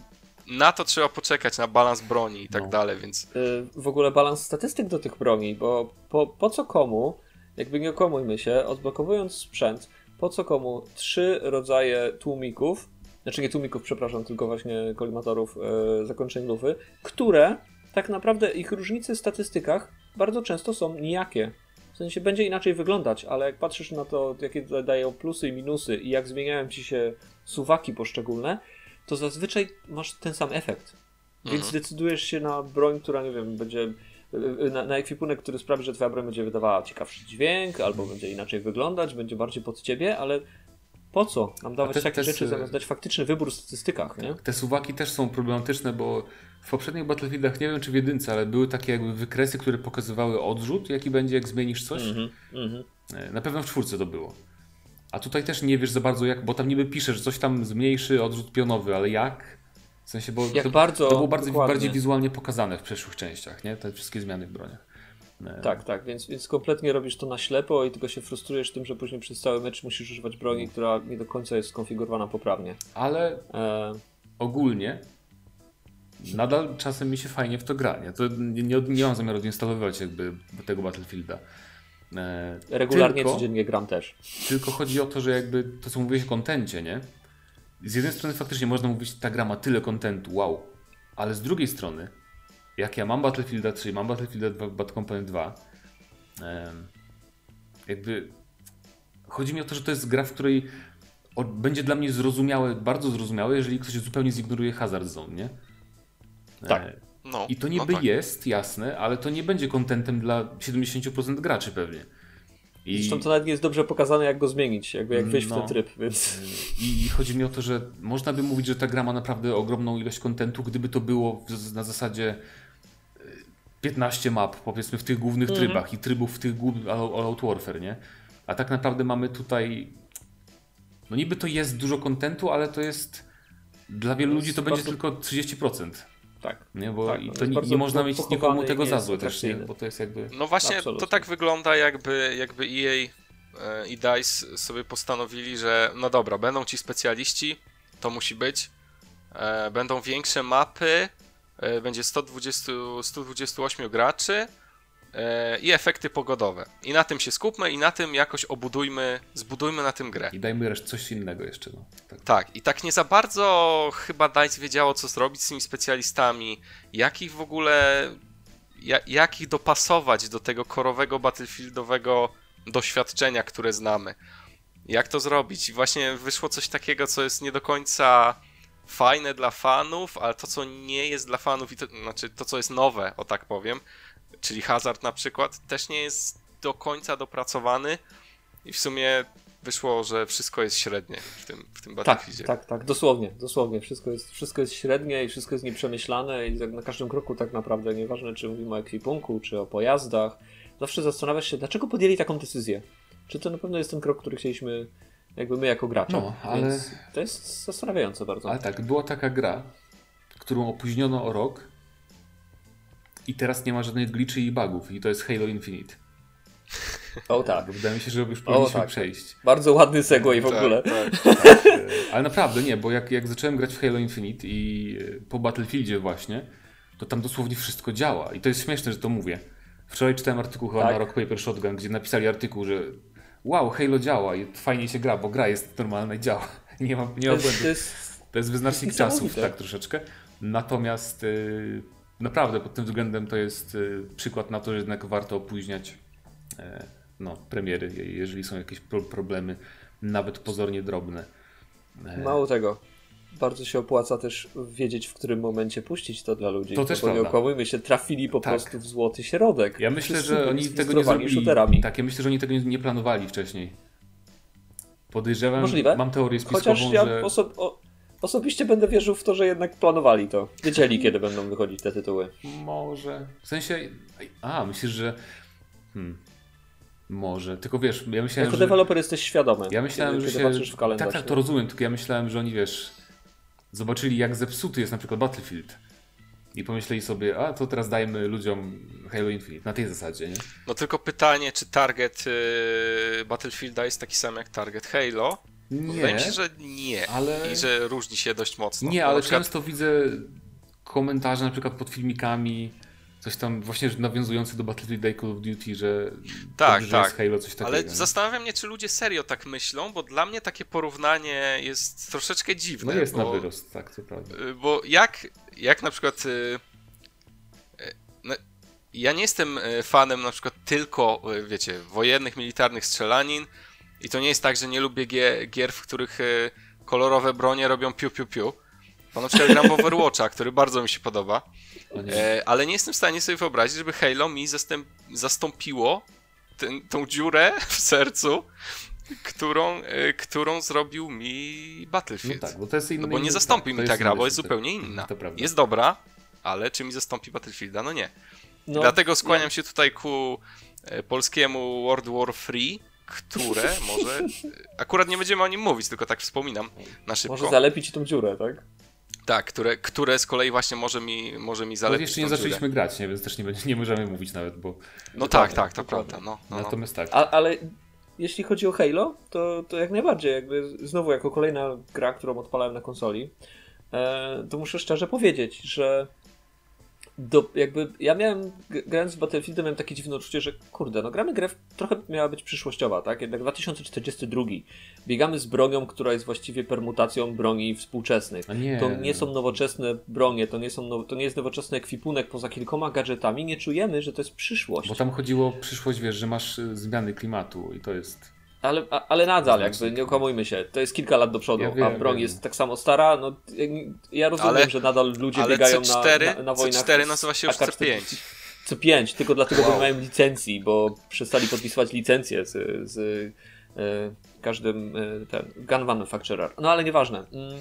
na to trzeba poczekać, na balans broni i tak No. dalej, więc Y, w ogóle balans statystyk do tych broni, bo po, po co komu, jakby nie okłamujmy się, odblokowując sprzęt, po co komu trzy rodzaje tłumików, znaczy nie tłumików, przepraszam, tylko właśnie kolimatorów e, zakończeń lufy, które tak naprawdę ich różnice w statystykach bardzo często są nijakie. W sensie będzie inaczej wyglądać, ale jak patrzysz na to, jakie dają plusy i minusy i jak zmieniają ci się suwaki poszczególne, to zazwyczaj masz ten sam efekt. Więc Mhm. decydujesz się na broń, która, nie wiem, będzie. y, Na, na ekwipunek, który sprawi, że twoja broń będzie wydawała ciekawszy dźwięk, albo będzie inaczej wyglądać, będzie bardziej pod ciebie, ale po co nam dawać te- takie te rzeczy, zamiast dać faktyczny wybór w statystykach, nie? Te suwaki też są problematyczne, bo w poprzednich Battlefieldach, nie wiem czy w jedynce, ale były takie jakby wykresy, które pokazywały odrzut, jaki będzie jak zmienisz coś. Mhm. E, Na pewno w czwórce to było. A tutaj też nie wiesz za bardzo jak, bo tam niby piszesz coś tam zmniejszy odrzut pionowy, ale jak? W sensie, bo Jak to, bardzo to było bardziej, dokładnie. bardziej wizualnie pokazane w przeszłych częściach, nie? Te wszystkie zmiany w broniach. E, Tak, tak, więc, więc kompletnie robisz to na ślepo i tylko się frustrujesz tym, że później przez cały mecz musisz używać broni, która nie do końca jest skonfigurowana poprawnie. Ale E, ogólnie nadal czasem mi się fajnie w to gra. Nie, to nie, nie, nie mam zamiaru odinstalowywać jakby tego Battlefielda. E, regularnie, tylko, codziennie gram też. Tylko chodzi o to, że jakby to co mówiłeś o kontencie, nie? Z jednej strony faktycznie można mówić, ta gra ma tyle kontentu, wow. Ale z drugiej strony, jak ja mam Battlefielda 3, mam Battlefielda 2, Bad Company 2, em, jakby chodzi mi o to, że to jest gra, w której będzie dla mnie zrozumiałe, bardzo zrozumiałe, jeżeli ktoś zupełnie zignoruje Hazard Zone, nie? Tak. E, no. I to no niby tak. jest, jasne, ale to nie będzie kontentem dla 70% graczy pewnie. I... Zresztą to nawet nie jest dobrze pokazane, jak go zmienić, jakby jak wejść w No. ten tryb, więc... I chodzi mi o to, że można by mówić, że ta gra ma naprawdę ogromną ilość kontentu, gdyby to było w- na zasadzie e, 15 map, powiedzmy, w tych głównych Mhm. trybach i trybów w tych głównych All All Out Warfare, nie? A tak naprawdę mamy tutaj. No niby to jest dużo kontentu, ale to jest. Dla wielu ludzi to będzie bardzo- tylko 30%. Tak. Nie? Bo Tak, i no to nie, nie można mieć nikomu tego za złe też, nie? Bo to jest jakby. No właśnie, Absolutnie. to tak wygląda, jakby, jakby EA e, i DICE sobie postanowili, że no dobra, będą ci specjaliści, to musi być. E, będą większe mapy, będzie 120, 128 graczy e, i efekty pogodowe. I na tym się skupmy i na tym jakoś obudujmy, zbudujmy na tym grę. I dajmy resztę coś innego jeszcze. No. Tak. Tak, i tak nie za bardzo chyba DICE wiedziało, co zrobić z tymi specjalistami, jak ich w ogóle, ja, jak ich dopasować do tego korowego battlefieldowego doświadczenia, które znamy. Jak to zrobić? I właśnie wyszło coś takiego, co jest nie do końca fajne dla fanów, ale to, co nie jest dla fanów, i to, znaczy to, co jest nowe, o tak powiem, czyli Hazard na przykład, też nie jest do końca dopracowany i w sumie wyszło, że wszystko jest średnie w tym, w tym Tak, Battlefieldzie. tak, tak, dosłownie, dosłownie. Wszystko jest, wszystko jest średnie i wszystko jest nieprzemyślane i tak na każdym kroku tak naprawdę, nieważne czy mówimy o ekwipunku, czy o pojazdach, zawsze zastanawiasz się, dlaczego podjęli taką decyzję. Czy to na pewno jest ten krok, który chcieliśmy jakby my jako gracze. No, ale- Więc to jest zastanawiające bardzo. Ale tak, była taka gra, którą opóźniono o rok i teraz nie ma żadnych glitchy i bugów i to jest Halo Infinite. O tak. Bo Wydaje mi się, że już powinniśmy tak. przejść. Bardzo ładny segway w Tak, ogóle. tak. E, Ale naprawdę nie, bo jak, jak zacząłem grać w Halo Infinite i e, po Battlefieldzie właśnie, to tam dosłownie wszystko działa. I to jest śmieszne, że to mówię. Wczoraj czytałem artykuł chyba Tak. na Rock Paper Shotgun, gdzie napisali artykuł, że wow, Halo działa i fajnie się gra, bo gra jest normalna i działa. Nie ma, nie ma jest, to jest To jest wyznacznik Niesamowite. czasów, tak troszeczkę. Natomiast y, naprawdę pod tym względem to jest y, przykład na to, że jednak warto opóźniać e, no, premiery, je- jeżeli są jakieś pro problemy, nawet pozornie drobne. E, Mało tego. Bardzo się opłaca też wiedzieć, w którym momencie puścić to dla ludzi. To też bo nie okłamujmy się, trafili po Tak. prostu w złoty środek. Ja myślę, Wszyscy że oni tego nie zrobili. shooterami. Tak, ja myślę, że oni tego nie, nie planowali wcześniej. Podejrzewam, Możliwe. mam teorię spiskową, Chociaż ja że... oso- o, osobiście będę wierzył w to, że jednak planowali to. Wiedzieli, kiedy będą wychodzić te tytuły. Może. W sensie. A, myślisz, że. Hmm. Może. Tylko wiesz, ja myślałem, Jako że. deweloper jesteś świadomy. Ja myślałem, kiedy, że kiedy się. w kalendarz. tak, tak, to rozumiem, tylko ja myślałem, że oni wiesz. Zobaczyli, jak zepsuty jest na przykład Battlefield. I pomyśleli sobie, a to teraz dajmy ludziom Halo Infinite. Na tej zasadzie, nie? No tylko pytanie, czy target y, Battlefielda jest taki sam jak target Halo? Nie. Wydaje mi się, że nie. Ale... I że różni się dość mocno. Nie, ale przykład- często widzę komentarze na przykład pod filmikami, coś tam właśnie nawiązujące do Battlefield Day Call of Duty, że Tak, dobrze, tak. Halo, coś takiego. Ale nie? zastanawiam mnie, czy ludzie serio tak myślą, bo dla mnie takie porównanie jest troszeczkę dziwne. No jest bo, na wyrost, tak, to prawda. y, Bo jak, jak na przykład. y, y, no, ja nie jestem fanem na przykład tylko, wiecie, wojennych, militarnych strzelanin. I to nie jest tak, że nie lubię gie- gier, w których kolorowe bronie robią piu piu piu. Bo na przykład gram w Overwatcha, który bardzo mi się podoba. O nie. E, ale nie jestem w stanie sobie wyobrazić, żeby Halo mi zastęp, zastąpiło ten, tą dziurę w sercu, którą, e, którą zrobił mi No Battlefield. tak, bo to jest inny... No bo nie zastąpi tak, mi ta gra, bo jest zupełnie inna. To prawda. Jest dobra, ale czy mi zastąpi Battlefielda? No nie. No, Dlatego skłaniam się tutaj ku e, polskiemu World War Free, które może... Akurat nie będziemy o nim mówić, tylko tak wspominam na szybko. Może zalepić tą dziurę, tak? Tak, które, które z kolei właśnie może mi, może mi zalepić jeszcze nie dziurę. zaczęliśmy grać, nie, więc też nie, nie możemy mówić nawet, bo... No tak, tak, to prawda. No, no, no. Natomiast tak, A, ale jeśli chodzi o Halo, to, to jak najbardziej, jakby znowu jako kolejna gra, którą odpalałem na konsoli, e, to muszę szczerze powiedzieć, że do, jakby ja miałem, grając w Battlefieldem, miałem takie dziwne uczucie, że kurde, no gramy grę, w, trochę miała być przyszłościowa, tak? Jednak 2042. Biegamy z bronią, która jest właściwie permutacją broni współczesnych. Nie. To nie są nowoczesne bronie, to nie, są now, to nie jest nowoczesny ekwipunek poza kilkoma gadżetami. Nie czujemy, że to jest przyszłość. Bo tam chodziło o przyszłość, wiesz, że masz y, zmiany klimatu i to jest... Ale, a, ale nadal, jakby nie okłamujmy się, to jest kilka lat do przodu, Ja wiem, a broń wiem. jest tak samo stara. No, ja rozumiem, Ale- że nadal ludzie ale biegają C4 na, na, na wojnach. C4 z nazywa się już AK-47. C5. C5, tylko dlatego, Wow. bo nie mają licencji, bo przestali podpisywać licencje z, z e, każdym e, ten, gun manufacturer. No ale nieważne. Mm.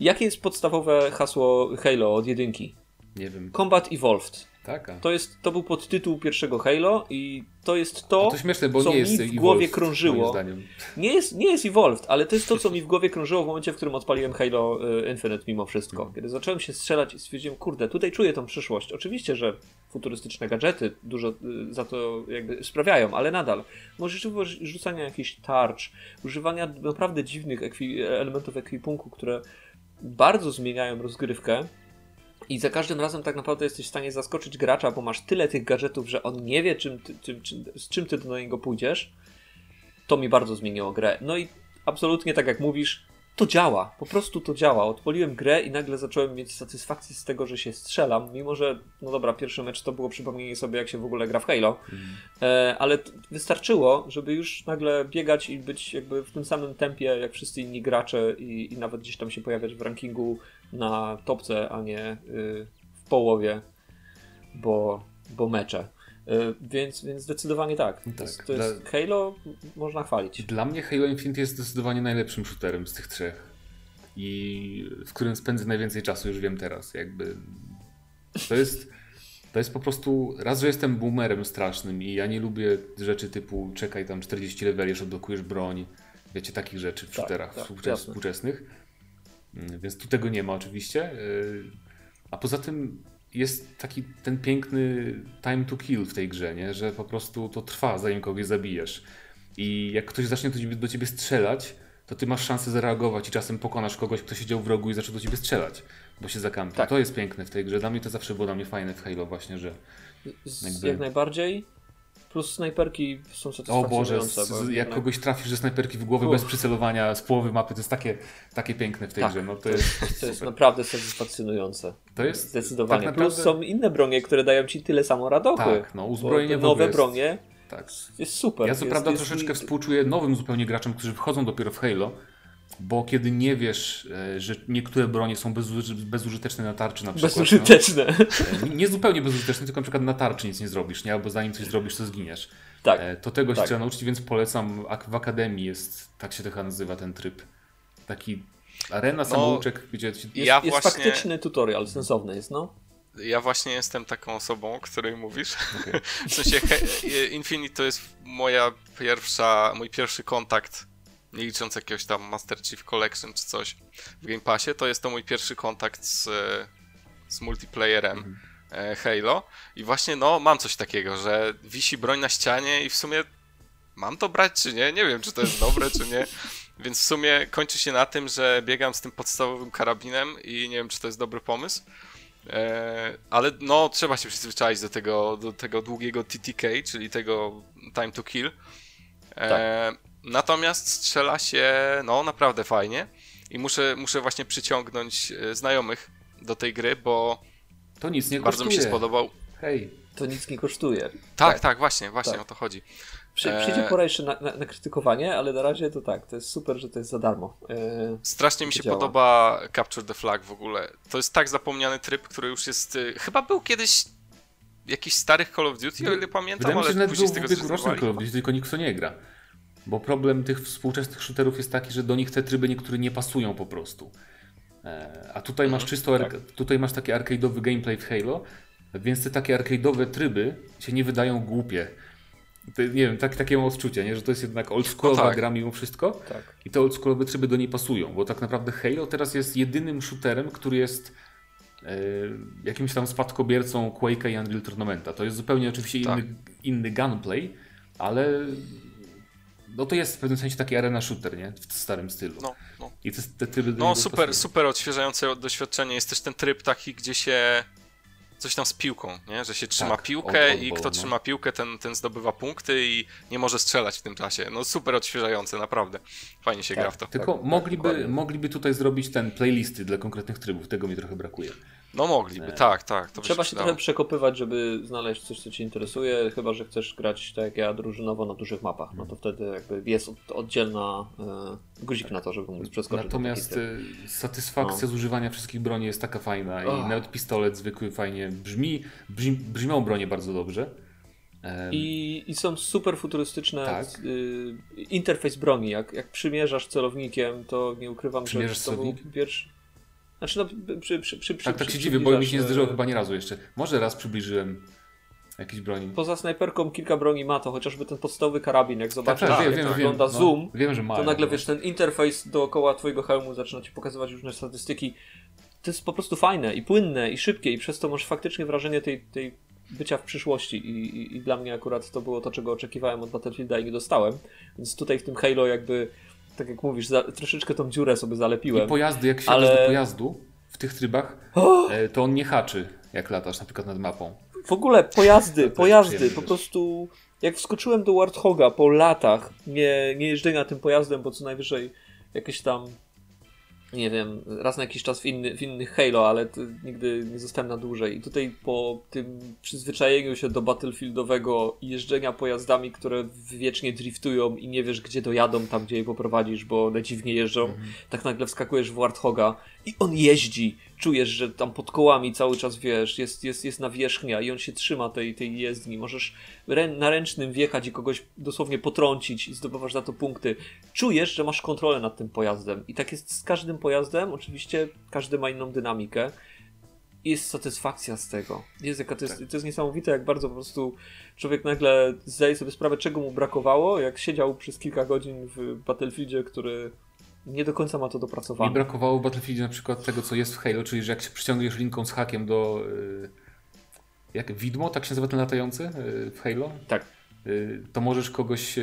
Jakie jest podstawowe hasło Halo od jedynki? Nie wiem, Combat Evolved. Tak? A. To, jest, to był podtytuł pierwszego Halo i to jest to, to śmieszne, co mi w Evolved, głowie moim krążyło. Nie jest, nie jest Evolved, ale to jest to, co mi w głowie krążyło w momencie, w którym odpaliłem Halo y, Infinite mimo wszystko. Kiedy zacząłem się strzelać i stwierdziłem, kurde, tutaj czuję tą przyszłość. Oczywiście, że futurystyczne gadżety dużo y, za to jakby sprawiają, ale nadal. Możliwość rzucania jakichś tarcz, używania naprawdę dziwnych ekwi- elementów ekwipunku, które bardzo zmieniają rozgrywkę. I za każdym razem tak naprawdę jesteś w stanie zaskoczyć gracza, bo masz tyle tych gadżetów, że on nie wie, czym ty, czym, czym, z czym ty do niego pójdziesz. To mi bardzo zmieniło grę. No i absolutnie tak jak mówisz, to działa. Po prostu to działa. Odpaliłem grę i nagle zacząłem mieć satysfakcję z tego, że się strzelam. Mimo, że, no dobra, pierwszy mecz to było przypomnienie sobie, jak się w ogóle gra w Halo. E, ale wystarczyło, żeby już nagle biegać i być jakby w tym samym tempie jak wszyscy inni gracze i, i nawet gdzieś tam się pojawiać w rankingu na topce, a nie y, w połowie, bo, bo mecze. Y, więc, więc zdecydowanie tak. To, Tak, jest, to jest Halo, można chwalić. Dla mnie Halo Infinite jest zdecydowanie najlepszym shooterem z tych trzech. I w którym spędzę najwięcej czasu, już wiem teraz. Jakby to jest, to jest po prostu. Raz, że jestem boomerem strasznym i ja nie lubię rzeczy typu czekaj tam 40 leveli, aż odblokujesz broń. Wiecie, takich rzeczy w Tak, shooterach tak, współczesnych. Mm, Więc tu tego nie ma oczywiście. Yy, A poza tym jest taki ten piękny time to kill w tej grze, nie? że po prostu to trwa, zanim kogoś zabijesz. I jak ktoś zacznie do ciebie, strzelać, to ty masz szansę zareagować i czasem pokonasz kogoś, kto siedział w rogu i zaczął do ciebie strzelać, bo się zakampił. Tak. To jest piękne w tej grze. Dla mnie to zawsze było dla mnie fajne w Halo właśnie, że Jakby- Jak najbardziej. Plus snajperki są o satysfakcjonujące. Boże, z, jak jednak- kogoś trafisz ze snajperki w głowę Uff. bez przycelowania z połowy mapy, to jest takie, takie piękne w tej Tak, grze. No to jest, To jest naprawdę satysfakcjonujące. To jest Zdecydowanie. tak naprawdę- Plus są inne bronie, które dają ci tyle samo radochy. Tak, no, uzbrojenie te w ogóle nowe jest- bronie tak. jest super. Ja co jest, prawda jest, troszeczkę współczuję nowym zupełnie graczom, którzy wchodzą dopiero w Halo, bo kiedy nie wiesz, e, że niektóre bronie są bezuży- bezużyteczne na tarczy na przykład. Bezużyteczne. No, nie zupełnie bezużyteczne, tylko na przykład na tarczy nic nie zrobisz, nie? Albo zanim coś zrobisz, to zginiesz. tak. E, To tego się tak. trzeba nauczyć, więc polecam. W Akademii jest, tak się chyba nazywa ten tryb. Taki arena, samouczek, gdzie. Jest, Ja jest właśnie- faktyczny tutorial, sensowny jest, no. Ja właśnie jestem taką osobą, o której mówisz. Okej. W sensie Infinite to jest moja pierwsza, mój pierwszy kontakt, nie licząc jakiegoś tam Master Chief Collection czy coś w Game Passie, to jest to mój pierwszy kontakt z, z multiplayerem e, Halo. I właśnie no mam coś takiego, że wisi broń na ścianie i w sumie mam to brać czy nie? Nie wiem, czy to jest dobre, czy nie. Więc w sumie kończy się na tym, że biegam z tym podstawowym karabinem i nie wiem, czy to jest dobry pomysł. E, ale no, trzeba się przyzwyczaić do tego, do tego długiego TTK, czyli tego time to kill. E, tak. Natomiast strzela się no naprawdę fajnie i muszę, muszę właśnie przyciągnąć e, znajomych do tej gry, bo to nic nie bardzo kosztuje. mi się spodobał. Hej, to nic nie kosztuje. Tak, tak, tak właśnie, właśnie tak. o to chodzi. Przy, przyjdzie pora jeszcze na, na, na, krytykowanie, ale na razie to tak, to jest super, że to jest za darmo. Eee, Strasznie mi się działa. podoba Capture the Flag w ogóle. To jest tak zapomniany tryb, który już jest. Chyba był kiedyś jakiś starych Call of Duty, o ile pamiętam, Wydaje ale później z tego zrezygnowali. Call of Duty, tylko nikt w nie gra. Bo problem tych współczesnych shooterów jest taki, że do nich te tryby niektóre nie pasują po prostu. E, a tutaj masz mhm, czysto, tak. tutaj masz taki arcade'owy gameplay w Halo, więc te takie arcade'owe tryby się nie wydają głupie. Nie wiem, tak, takie mam odczucie, nie? że to jest jednak oldschoolowa no tak. gra mimo wszystko tak. i te oldschoolowe tryby do niej pasują, bo tak naprawdę Halo teraz jest jedynym shooterem, który jest e, jakimś tam spadkobiercą Quake'a i Unreal Tournamenta. To jest zupełnie oczywiście tak. inny, inny gunplay, ale no to jest w pewnym sensie taki arena shooter, nie? W starym stylu. No, no. I te, te tryby No super, super odświeżające doświadczenie. Jest też ten tryb taki, gdzie się coś tam z piłką, nie? Że się trzyma tak, piłkę i kto no. trzyma piłkę, ten, ten zdobywa punkty i nie może strzelać w tym czasie. No super odświeżające, naprawdę. Fajnie się tak, gra w to. Tylko tak, mogliby, mogliby tutaj zrobić ten playlisty dla konkretnych trybów, tego mi trochę brakuje. No mogliby, tak, tak. Trzeba się, się trochę przekopywać, żeby znaleźć coś, co Ci interesuje, chyba, że chcesz grać tak jak ja drużynowo na dużych mapach, no to wtedy jakby jest oddzielna e, guzik na to, żeby móc przeskoczyć. Natomiast e, satysfakcja no. z używania wszystkich broni jest taka fajna i oh. nawet pistolet zwykły fajnie brzmi, brzmi brzmią bronie bardzo dobrze. I, I, są super futurystyczne tak. y, interfejs broni. Jak, jak przymierzasz celownikiem, to nie ukrywam, Przymierzasz że to był pierwszy. Znaczy, no, przy, przy, przy, tak, tak się dziwię, bo mi się nie zdarzyło chyba nie razu jeszcze. Może raz przybliżyłem jakieś broni. Poza snajperką kilka broni ma to, chociażby ten podstawowy karabin, jak zobaczysz, tak, tak, wiem, jak wiem, wygląda wiem, no, zoom, wiem, że mają, to nagle wiesz, ten interfejs dookoła twojego hełmu zaczyna ci pokazywać różne statystyki. To jest po prostu fajne i płynne i szybkie i przez to masz faktycznie wrażenie tej, tej bycia w przyszłości I, i, i dla mnie akurat to było to, czego oczekiwałem od Battlefielda i nie dostałem. Więc tutaj w tym Halo jakby tak jak mówisz, za, troszeczkę tą dziurę sobie zalepiłem. I pojazdy, jak się ale... do pojazdu w tych trybach, oh! to on nie haczy, jak latasz na przykład nad mapą. W ogóle pojazdy, pojazdy, po prostu jak wskoczyłem do Warthoga po latach nie, nie jeżdżenia tym pojazdem, bo co najwyżej jakieś tam nie wiem, raz na jakiś czas w, inny, w innych Halo, ale nigdy nie zostałem na dłużej. I tutaj po tym przyzwyczajeniu się do battlefieldowego jeżdżenia pojazdami, które wiecznie driftują i nie wiesz, gdzie dojadą, tam gdzie je poprowadzisz, bo one dziwnie jeżdżą, mhm. tak nagle wskakujesz w Warthoga i on jeździ. Czujesz, że tam pod kołami cały czas wiesz, jest, jest, jest nawierzchnia i on się trzyma tej, tej jezdni. Możesz na ręcznym wjechać i kogoś dosłownie potrącić i zdobywasz za to punkty. Czujesz, że masz kontrolę nad tym pojazdem. I tak jest z każdym pojazdem. Oczywiście każdy ma inną dynamikę. I jest satysfakcja z tego. Jest jaka to, jest, tak. to jest niesamowite, jak bardzo po prostu człowiek nagle zdaje sobie sprawę, czego mu brakowało, jak siedział przez kilka godzin w Battlefieldzie, który nie do końca ma to dopracowane. Mi brakowało w Battlefieldzie na przykład tego, co jest w Halo, czyli że jak się przyciągniesz linką z hakiem do... Yy, jak widmo, tak się nazywa ten latający yy, w Halo? Tak. Yy, to możesz kogoś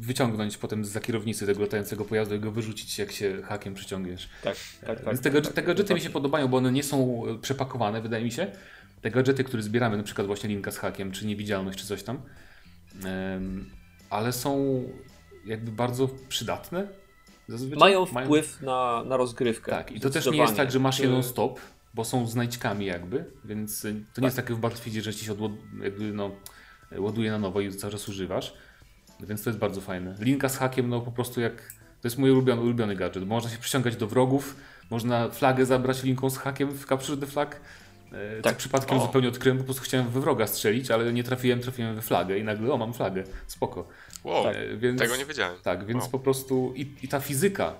wyciągnąć potem z za kierownicy tego latającego pojazdu i go wyrzucić, jak się hakiem przyciągniesz. Tak, tak, tak. Tak, te gadżety mi się podobają, bo one nie są przepakowane, wydaje mi się. Te gadżety, które zbieramy, na przykład właśnie linka z hakiem, czy niewidzialność, czy coś tam, ale są jakby bardzo przydatne Zazwyczaj mają wpływ mają... Na, na rozgrywkę. Tak, i to też nie jest tak, że masz jeden stop, bo są znajdźkami jakby, więc to nie tak. jest takie w Battlefieldzie, że ci się odład... jakby no, ładuje na nowo i cały czas używasz. Więc to jest bardzo fajne. Linka z hakiem, no po prostu jak. To jest mój ulubiony, ulubiony gadżet. Można się przyciągać do wrogów, można flagę zabrać linką z hakiem w Capture the Flag. E, tak, przypadkiem o. zupełnie odkryłem, po prostu chciałem we wroga strzelić, ale nie trafiłem, trafiłem we flagę i nagle, o mam flagę, spoko. Wow, tak, więc, tego nie wiedziałem. Tak, więc wow. po prostu i, i ta fizyka,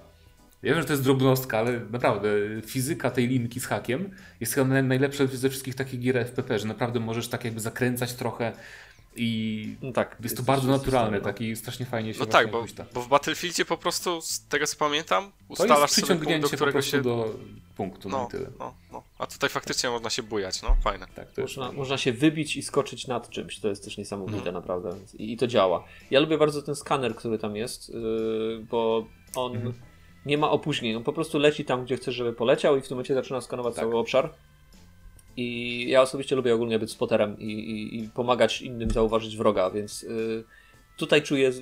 ja wiem, że to jest drobnostka, ale naprawdę fizyka tej linki z hakiem jest chyba najlepsza ze wszystkich takich gier FPP, że naprawdę możesz tak jakby zakręcać trochę i no tak, jest, jest to bardzo naturalne, tak i strasznie fajnie się No tak, bo, bo w Battlefieldzie po prostu, z tego co pamiętam, ustalasz to jest sobie punkt, do którego się... do punktu, no, no i tyle. No, no. A tutaj faktycznie można się bujać, no fajne. Tak, to można, można się wybić i skoczyć nad czymś, to jest też niesamowite no. naprawdę I, I, to działa. Ja lubię bardzo ten skaner, który tam jest, yy, bo on mhm. nie ma opóźnień, on po prostu leci tam, gdzie chce, żeby poleciał i w tym momencie zaczyna skanować tak. cały obszar. I ja osobiście lubię ogólnie być spoterem i, i, i pomagać innym zauważyć wroga, więc yy, tutaj czuję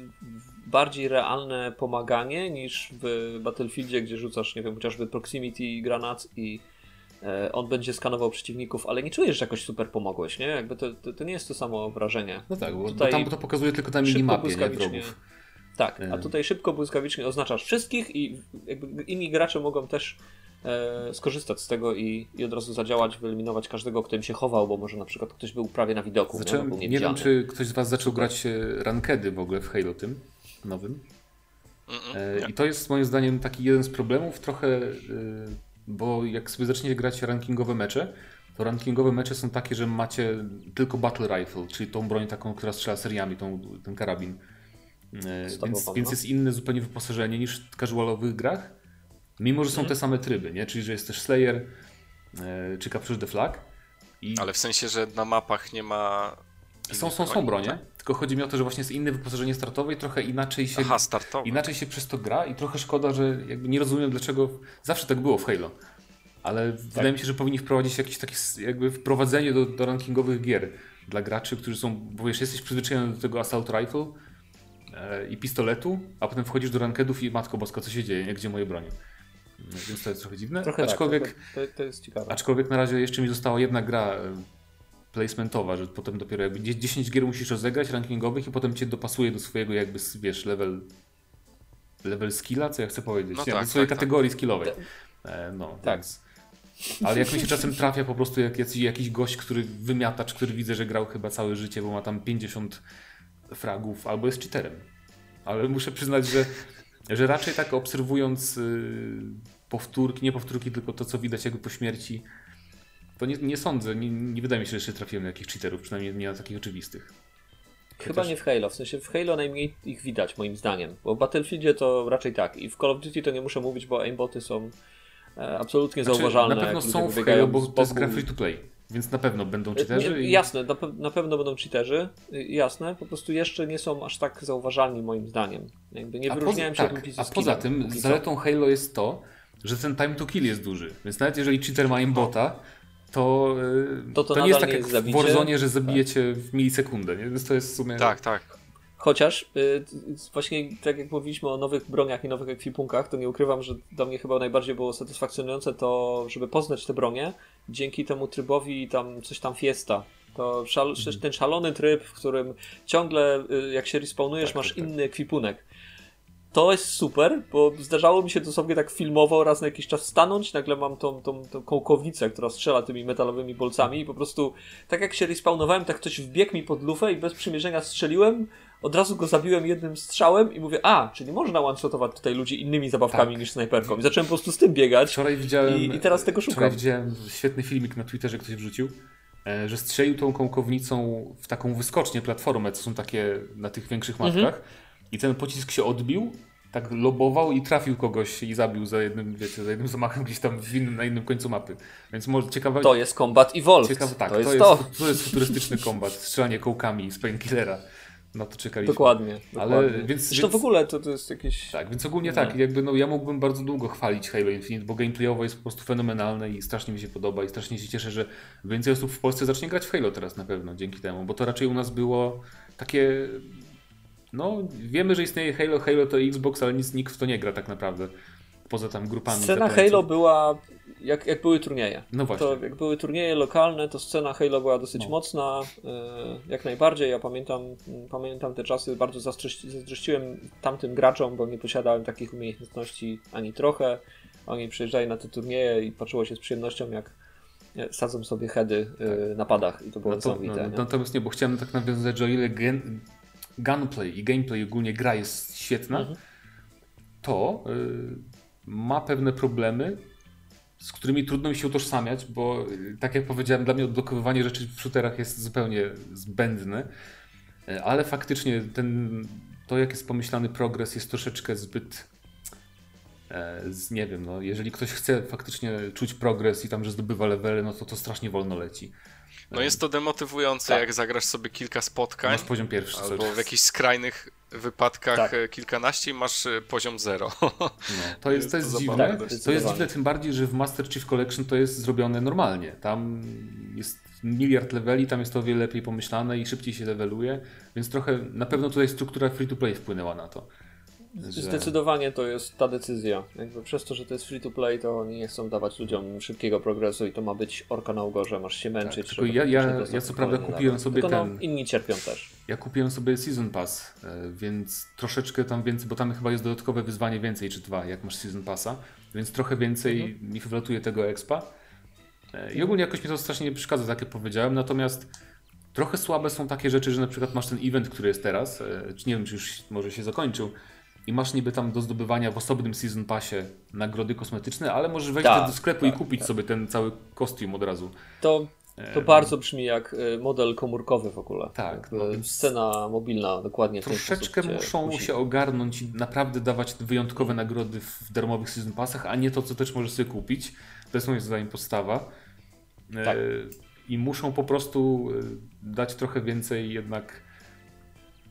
bardziej realne pomaganie niż w Battlefieldzie, gdzie rzucasz, nie wiem, chociażby proximity granat i on będzie skanował przeciwników, ale nie czujesz, że jakoś super pomogłeś, nie? Jakby to, to, to nie jest to samo wrażenie. No tak, bo, bo tam to pokazuje tylko na minimapie, nie wrogów. Tak, a e. tutaj szybko, błyskawicznie oznaczasz wszystkich i jakby inni gracze mogą też e, skorzystać z tego i, i od razu zadziałać, wyeliminować każdego, kto im się chował, bo może na przykład ktoś był prawie na widoku. Zacząłem, nie, nie wiem, czy ktoś z Was zaczął grać rankedy w ogóle w Halo tym nowym. E, I to jest moim zdaniem taki jeden z problemów trochę, e, bo jak sobie zaczniecie grać rankingowe mecze, to rankingowe mecze są takie, że macie tylko Battle Rifle, czyli tą broń taką, która strzela seriami, tą, ten karabin. E, więc, więc jest inne zupełnie wyposażenie niż w casualowych grach, mimo że są mhm. te same tryby, nie? czyli że jest też Slayer czy Capture the Flag. I... Ale w sensie, że na mapach nie ma są, są, są bronie, tak? tylko chodzi mi o to, że właśnie jest inne wyposażenie startowe i trochę inaczej się, Aha, startowe. inaczej się przez to gra i trochę szkoda, że jakby nie rozumiem dlaczego, zawsze tak było w Halo, ale tak. wydaje mi się, że powinni wprowadzić jakieś takie jakby wprowadzenie do, do rankingowych gier dla graczy, którzy są, bo wiesz, jesteś przyzwyczajony do tego Assault Rifle e, i pistoletu, a potem wchodzisz do rankedów i matko boska, co się dzieje, nie? gdzie moje bronie. No, więc to jest trochę dziwne. Trochę tak, aczkolwiek, tak, to, to, jest ciekawe. Aczkolwiek na razie jeszcze mi została jedna gra e, placementowa, że potem dopiero jakby 10 gier musisz rozegrać rankingowych i potem cię dopasuje do swojego jakby, wiesz, level level skilla, co ja chcę powiedzieć, no nie, tak, do swojej tak, tak. kategorii tak. skillowej. E, no, tak. Więc, ale jak mi się czasem trafia po prostu jak jakiś, jakiś gość, który wymiatacz, który widzę, że grał chyba całe życie, bo ma tam 50 fragów, albo jest cheaterem. Ale muszę przyznać, że, że raczej tak obserwując y, powtórki, nie powtórki, tylko to, co widać jakby po śmierci, to nie, nie sądzę, nie, nie, wydaje mi się, że jeszcze trafiłem na jakichś cheaterów, przynajmniej nie na takich oczywistych. Chyba nie w Halo, w sensie w Halo najmniej ich widać moim zdaniem, bo w Battlefieldzie to raczej tak i w Call of Duty to nie muszę mówić, bo aimboty są e, absolutnie znaczy, zauważalne. Na pewno są w Halo, bo to jest gra free to play. Więc na pewno będą e, cheaterzy. I... Jasne, na, pe na, pewno będą cheaterzy, y, jasne, po prostu jeszcze nie są aż tak zauważalni moim zdaniem. Jakby nie wyróżniałem się tak, A poza tym zaletą Halo jest to, że ten time to kill jest duży. Więc nawet jeżeli cheater ma aimbota, to, y, to, to, to nie jest tak jak w Warzone, że zabijecie tak. w milisekundę. Nie? Więc to jest w sumie... Tak, tak. Chociaż y, właśnie tak jak mówiliśmy o nowych broniach i nowych ekwipunkach, to nie ukrywam, że dla mnie chyba najbardziej było satysfakcjonujące to, żeby poznać te bronie dzięki temu trybowi tam coś tam fiesta. To szal, mhm. ten szalony tryb, w którym ciągle y, jak się respawnujesz tak, masz tak, tak. inny ekwipunek to jest super, bo zdarzało mi się dosłownie tak filmowo raz na jakiś czas stanąć, nagle mam tą, tą, tą kołkownicę, która strzela tymi metalowymi bolcami i po prostu tak jak się respawnowałem, tak ktoś wbiegł mi pod lufę i bez przymierzenia strzeliłem, od razu go zabiłem jednym strzałem i mówię, a, czyli można one-shotować tutaj ludzi innymi zabawkami tak. niż snajperką. I zacząłem po prostu z tym biegać wczoraj widziałem, i, i teraz tego szukam. Wczoraj widziałem świetny filmik na Twitterze, ktoś wrzucił, e, że strzelił tą kołkownicą w taką wyskocznię, platformę, co są takie na tych większych mapkach. Mhm i ten pocisk się odbił, tak lobował i trafił kogoś i zabił za jednym, wiecie, za jednym zamachem gdzieś tam innym, na innym końcu mapy. Więc może ciekawe... To jest Combat Evolved. Ciekawe, tak, to jest to. Jest, to jest futurystyczny kombat, strzelanie kołkami z Painkillera. Na to czekaliśmy. Dokładnie. Ale, dokładnie. Więc, Zresztą więc, w ogóle to, to jest jakieś... Tak, więc ogólnie tak, jakby no ja mógłbym bardzo długo chwalić Halo Infinite, bo gameplayowo jest po prostu fenomenalne i strasznie mi się podoba i strasznie się cieszę, że więcej osób w Polsce zacznie grać w Halo teraz na pewno dzięki temu, bo to raczej u nas było takie no, wiemy, że istnieje Halo, Halo to Xbox, ale nic, nikt w to nie gra tak naprawdę. Poza tam grupami. Scena Halo była, jak, jak były turnieje. No właśnie. To, jak były turnieje lokalne, to scena Halo była dosyć no. mocna, e, jak najbardziej. Ja pamiętam, pamiętam te czasy, bardzo zazdrościłem tamtym graczom, bo nie posiadałem takich umiejętności ani trochę. Oni przyjeżdżali na te turnieje i patrzyło się z przyjemnością, jak e, sadzą sobie heady e, tak. na padach i to było no to, niesamowite. No, nie? Natomiast nie, bo chciałem tak nawiązać, że o ile gen, gunplay i gameplay, ogólnie gra jest świetna, mhm. to y, ma pewne problemy, z którymi trudno mi się utożsamiać, bo y, tak jak powiedziałem, dla mnie odblokowywanie rzeczy w shooterach jest zupełnie zbędne, y, ale faktycznie ten, to jak jest pomyślany progres jest troszeczkę zbyt e, z, nie wiem, no, jeżeli ktoś chce faktycznie czuć progres i tam, że zdobywa levely, no to to strasznie wolno leci. No jest to demotywujące, Tak. jak zagrasz sobie kilka spotkań, Masz poziom pierwszy albo w jakichś skrajnych wypadkach Tak. e, kilkanaście i masz e, poziom zero. No, to jest, to jest to dziwne. zabawne. to jest dziwne tym bardziej, że w Master Chief Collection to jest zrobione normalnie. Tam jest miliard leveli, tam jest to o wiele lepiej pomyślane i szybciej się leveluje, więc trochę na pewno tutaj struktura free to play wpłynęła na to. Że- Zdecydowanie to jest ta decyzja. Jakby przez to, że to jest free to play, to oni nie chcą dawać ludziom szybkiego progresu i to ma być orka na ugorze, masz się męczyć. Tak, ja- ja- ja co prawda kupiłem level. sobie tylko ten- No, inni cierpią też. Ja kupiłem sobie Season Pass, e, więc troszeczkę tam więcej, bo tam chyba jest dodatkowe wyzwanie więcej czy dwa, jak masz Season Passa, więc trochę więcej Mhm. mi wlatuje tego expa. E, I ogólnie jakoś mi to strasznie nie przeszkadza, tak jak powiedziałem, natomiast trochę słabe są takie rzeczy, że na przykład masz ten event, który jest teraz, e, czy nie wiem, czy już może się zakończył, i masz niby tam do zdobywania w osobnym Season Passie nagrody kosmetyczne, ale możesz wejść Tak, do sklepu i tak, kupić sobie ten cały kostium od razu. To, to bardzo brzmi jak y, model komórkowy w ogóle. Tak, no Scena mobilna dokładnie Troszeczkę muszą kusi. się ogarnąć i naprawdę dawać wyjątkowe nagrody w darmowych season passach, a nie to, co też możesz sobie kupić. To jest moim zdaniem podstawa. E, Tak. I muszą po prostu e, dać trochę więcej jednak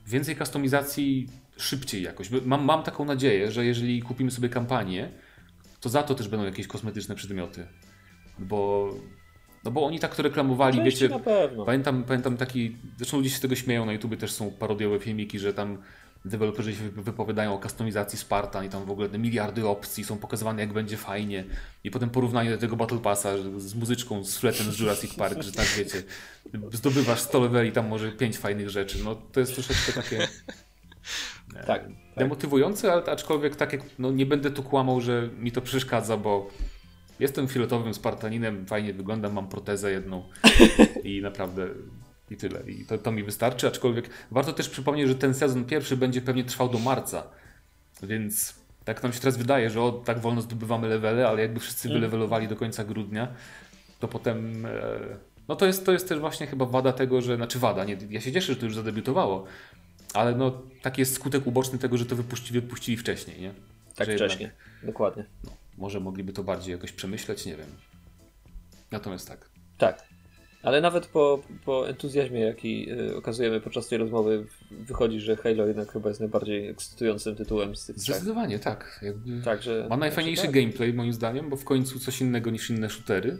więcej kustomizacji szybciej jakoś. Mam, mam taką nadzieję, że jeżeli kupimy sobie kampanię, to za to też będą jakieś kosmetyczne przedmioty. Bo, no bo oni tak to reklamowali, Części wiecie, na pewno. Pamiętam, pamiętam taki, zresztą ludzie się z tego śmieją, na YouTube też są parodiowe filmiki, że tam deweloperzy się wypowiadają o kustomizacji Spartan i tam w ogóle te miliardy opcji są pokazywane jak będzie fajnie i potem porównanie do tego Battle Passa z muzyczką, z fletem z Jurassic Park, że tak wiecie, zdobywasz 100 leveli, tam może 5 fajnych rzeczy, no to jest troszeczkę takie Tak. tak. demotywujące, ale aczkolwiek tak jak, no nie będę tu kłamał, że mi to przeszkadza, bo jestem fioletowym Spartaninem, fajnie wyglądam, mam protezę jedną i naprawdę i tyle. I to, to mi wystarczy, aczkolwiek warto też przypomnieć, że ten sezon pierwszy będzie pewnie trwał do marca, więc tak nam się teraz wydaje, że o, tak wolno zdobywamy levele, ale jakby wszyscy wylewelowali do końca grudnia, to potem... E, no to jest, to jest też właśnie chyba wada tego, że, znaczy wada, nie, ja się cieszę, że to już zadebiutowało, ale no taki jest skutek uboczny tego, że to wypuścili, wypuścili wcześniej, nie? Tak Że jednak, wcześnie. Dokładnie. no, może mogliby to bardziej jakoś przemyśleć, nie wiem. Natomiast tak. Tak. Ale nawet po, po entuzjazmie, jaki y, okazujemy podczas tej rozmowy, wychodzi, że Halo jednak chyba jest najbardziej ekscytującym tytułem z tych. Zdecydowanie tak. Jakby Także, ma najfajniejszy tak. gameplay moim zdaniem, bo w końcu coś innego niż inne shootery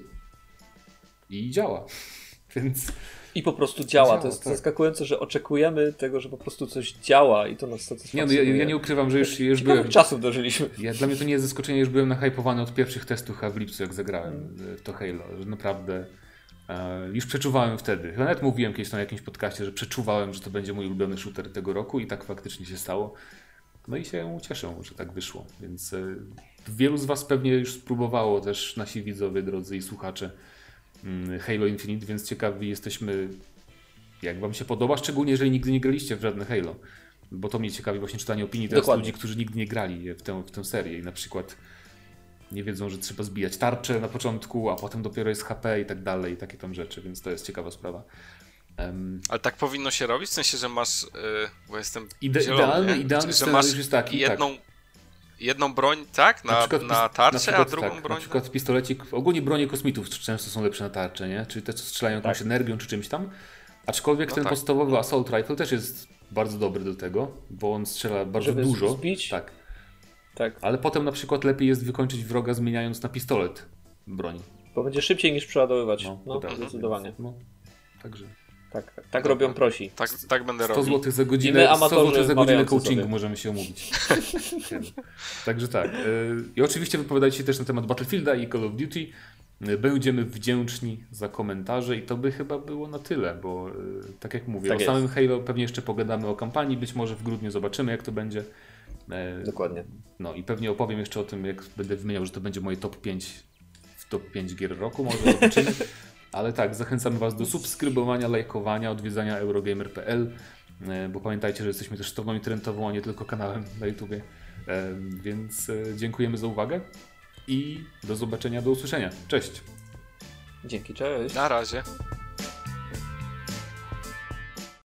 i działa. Więc I po prostu działa. Działa, to jest tak. zaskakujące, że oczekujemy tego, że po prostu coś działa i to nas nie, satysfakcjonuje. no, ja, ja nie ukrywam, że już, już byłem. czasów dożyliśmy. Ja, dla mnie to nie jest zaskoczenie, już byłem nahypowany od pierwszych testów a w lipcu, jak zagrałem Mm. w to Halo. Że naprawdę e, już przeczuwałem wtedy. Chyba nawet mówiłem kiedyś na jakimś podcaście, że przeczuwałem, że to będzie mój ulubiony shooter tego roku i tak faktycznie się stało. No i się cieszę, że tak wyszło. Więc e, wielu z Was pewnie już spróbowało też nasi widzowie, drodzy i słuchacze Halo Infinite, więc ciekawi jesteśmy, jak Wam się podoba, szczególnie jeżeli nigdy nie graliście w żadne Halo. Bo to mnie ciekawi właśnie czytanie opinii teraz Dokładnie. ludzi, którzy nigdy nie grali w tę, w tę serię i na przykład nie wiedzą, że trzeba zbijać tarczę na początku, a potem dopiero jest HP i tak dalej, i takie tam rzeczy, więc to jest ciekawa sprawa. Em, Ale tak powinno się robić, w sensie, że masz, yy, bo jestem Ide- zielony, idealny- idealny że masz jest taki, jedną, jedną broń, tak, na, na, przykład pis- tarczę, na przykład a drugą tak, broń Na przykład pistolecik, ogólnie bronie kosmitów często są lepsze na tarczę, nie? Czyli te, co strzelają jakąś Tak. energią czy czymś tam. Aczkolwiek No ten tak. podstawowy Assault Rifle też jest bardzo dobry do tego, bo on strzela bardzo Żeby dużo. zbić? Tak. Tak, Ale potem na przykład lepiej jest wykończyć wroga zmieniając na pistolet broń. bo będzie szybciej niż przeładowywać. No, No, prawda. zdecydowanie. No, także. Tak, tak, tak robią prosi. Tak, tak będę 100 robił. zł za I godzinę, my, 100 amatorzy, zł za godzinę coachingu sobie. możemy się umówić. Także tak. y, I oczywiście wypowiadajcie się też na temat Battlefielda i Call of Duty. Y, Będziemy wdzięczni za komentarze i to by chyba było na tyle, bo y, tak jak mówię, Tak o jest. samym Halo pewnie jeszcze pogadamy o kampanii, być może w grudniu zobaczymy jak to będzie. E, Dokładnie. No i pewnie opowiem jeszcze o tym, jak będę wymieniał, że to będzie moje top 5 w top 5 gier roku, może zobaczymy. Ale tak, zachęcamy Was do subskrybowania, lajkowania, odwiedzania eurogamer.pl, e, bo pamiętajcie, że jesteśmy też stroną internetową, a nie tylko kanałem na YouTubie. E, Więc e, dziękujemy za uwagę i do zobaczenia, do usłyszenia. Cześć! Dzięki, cześć. Na razie.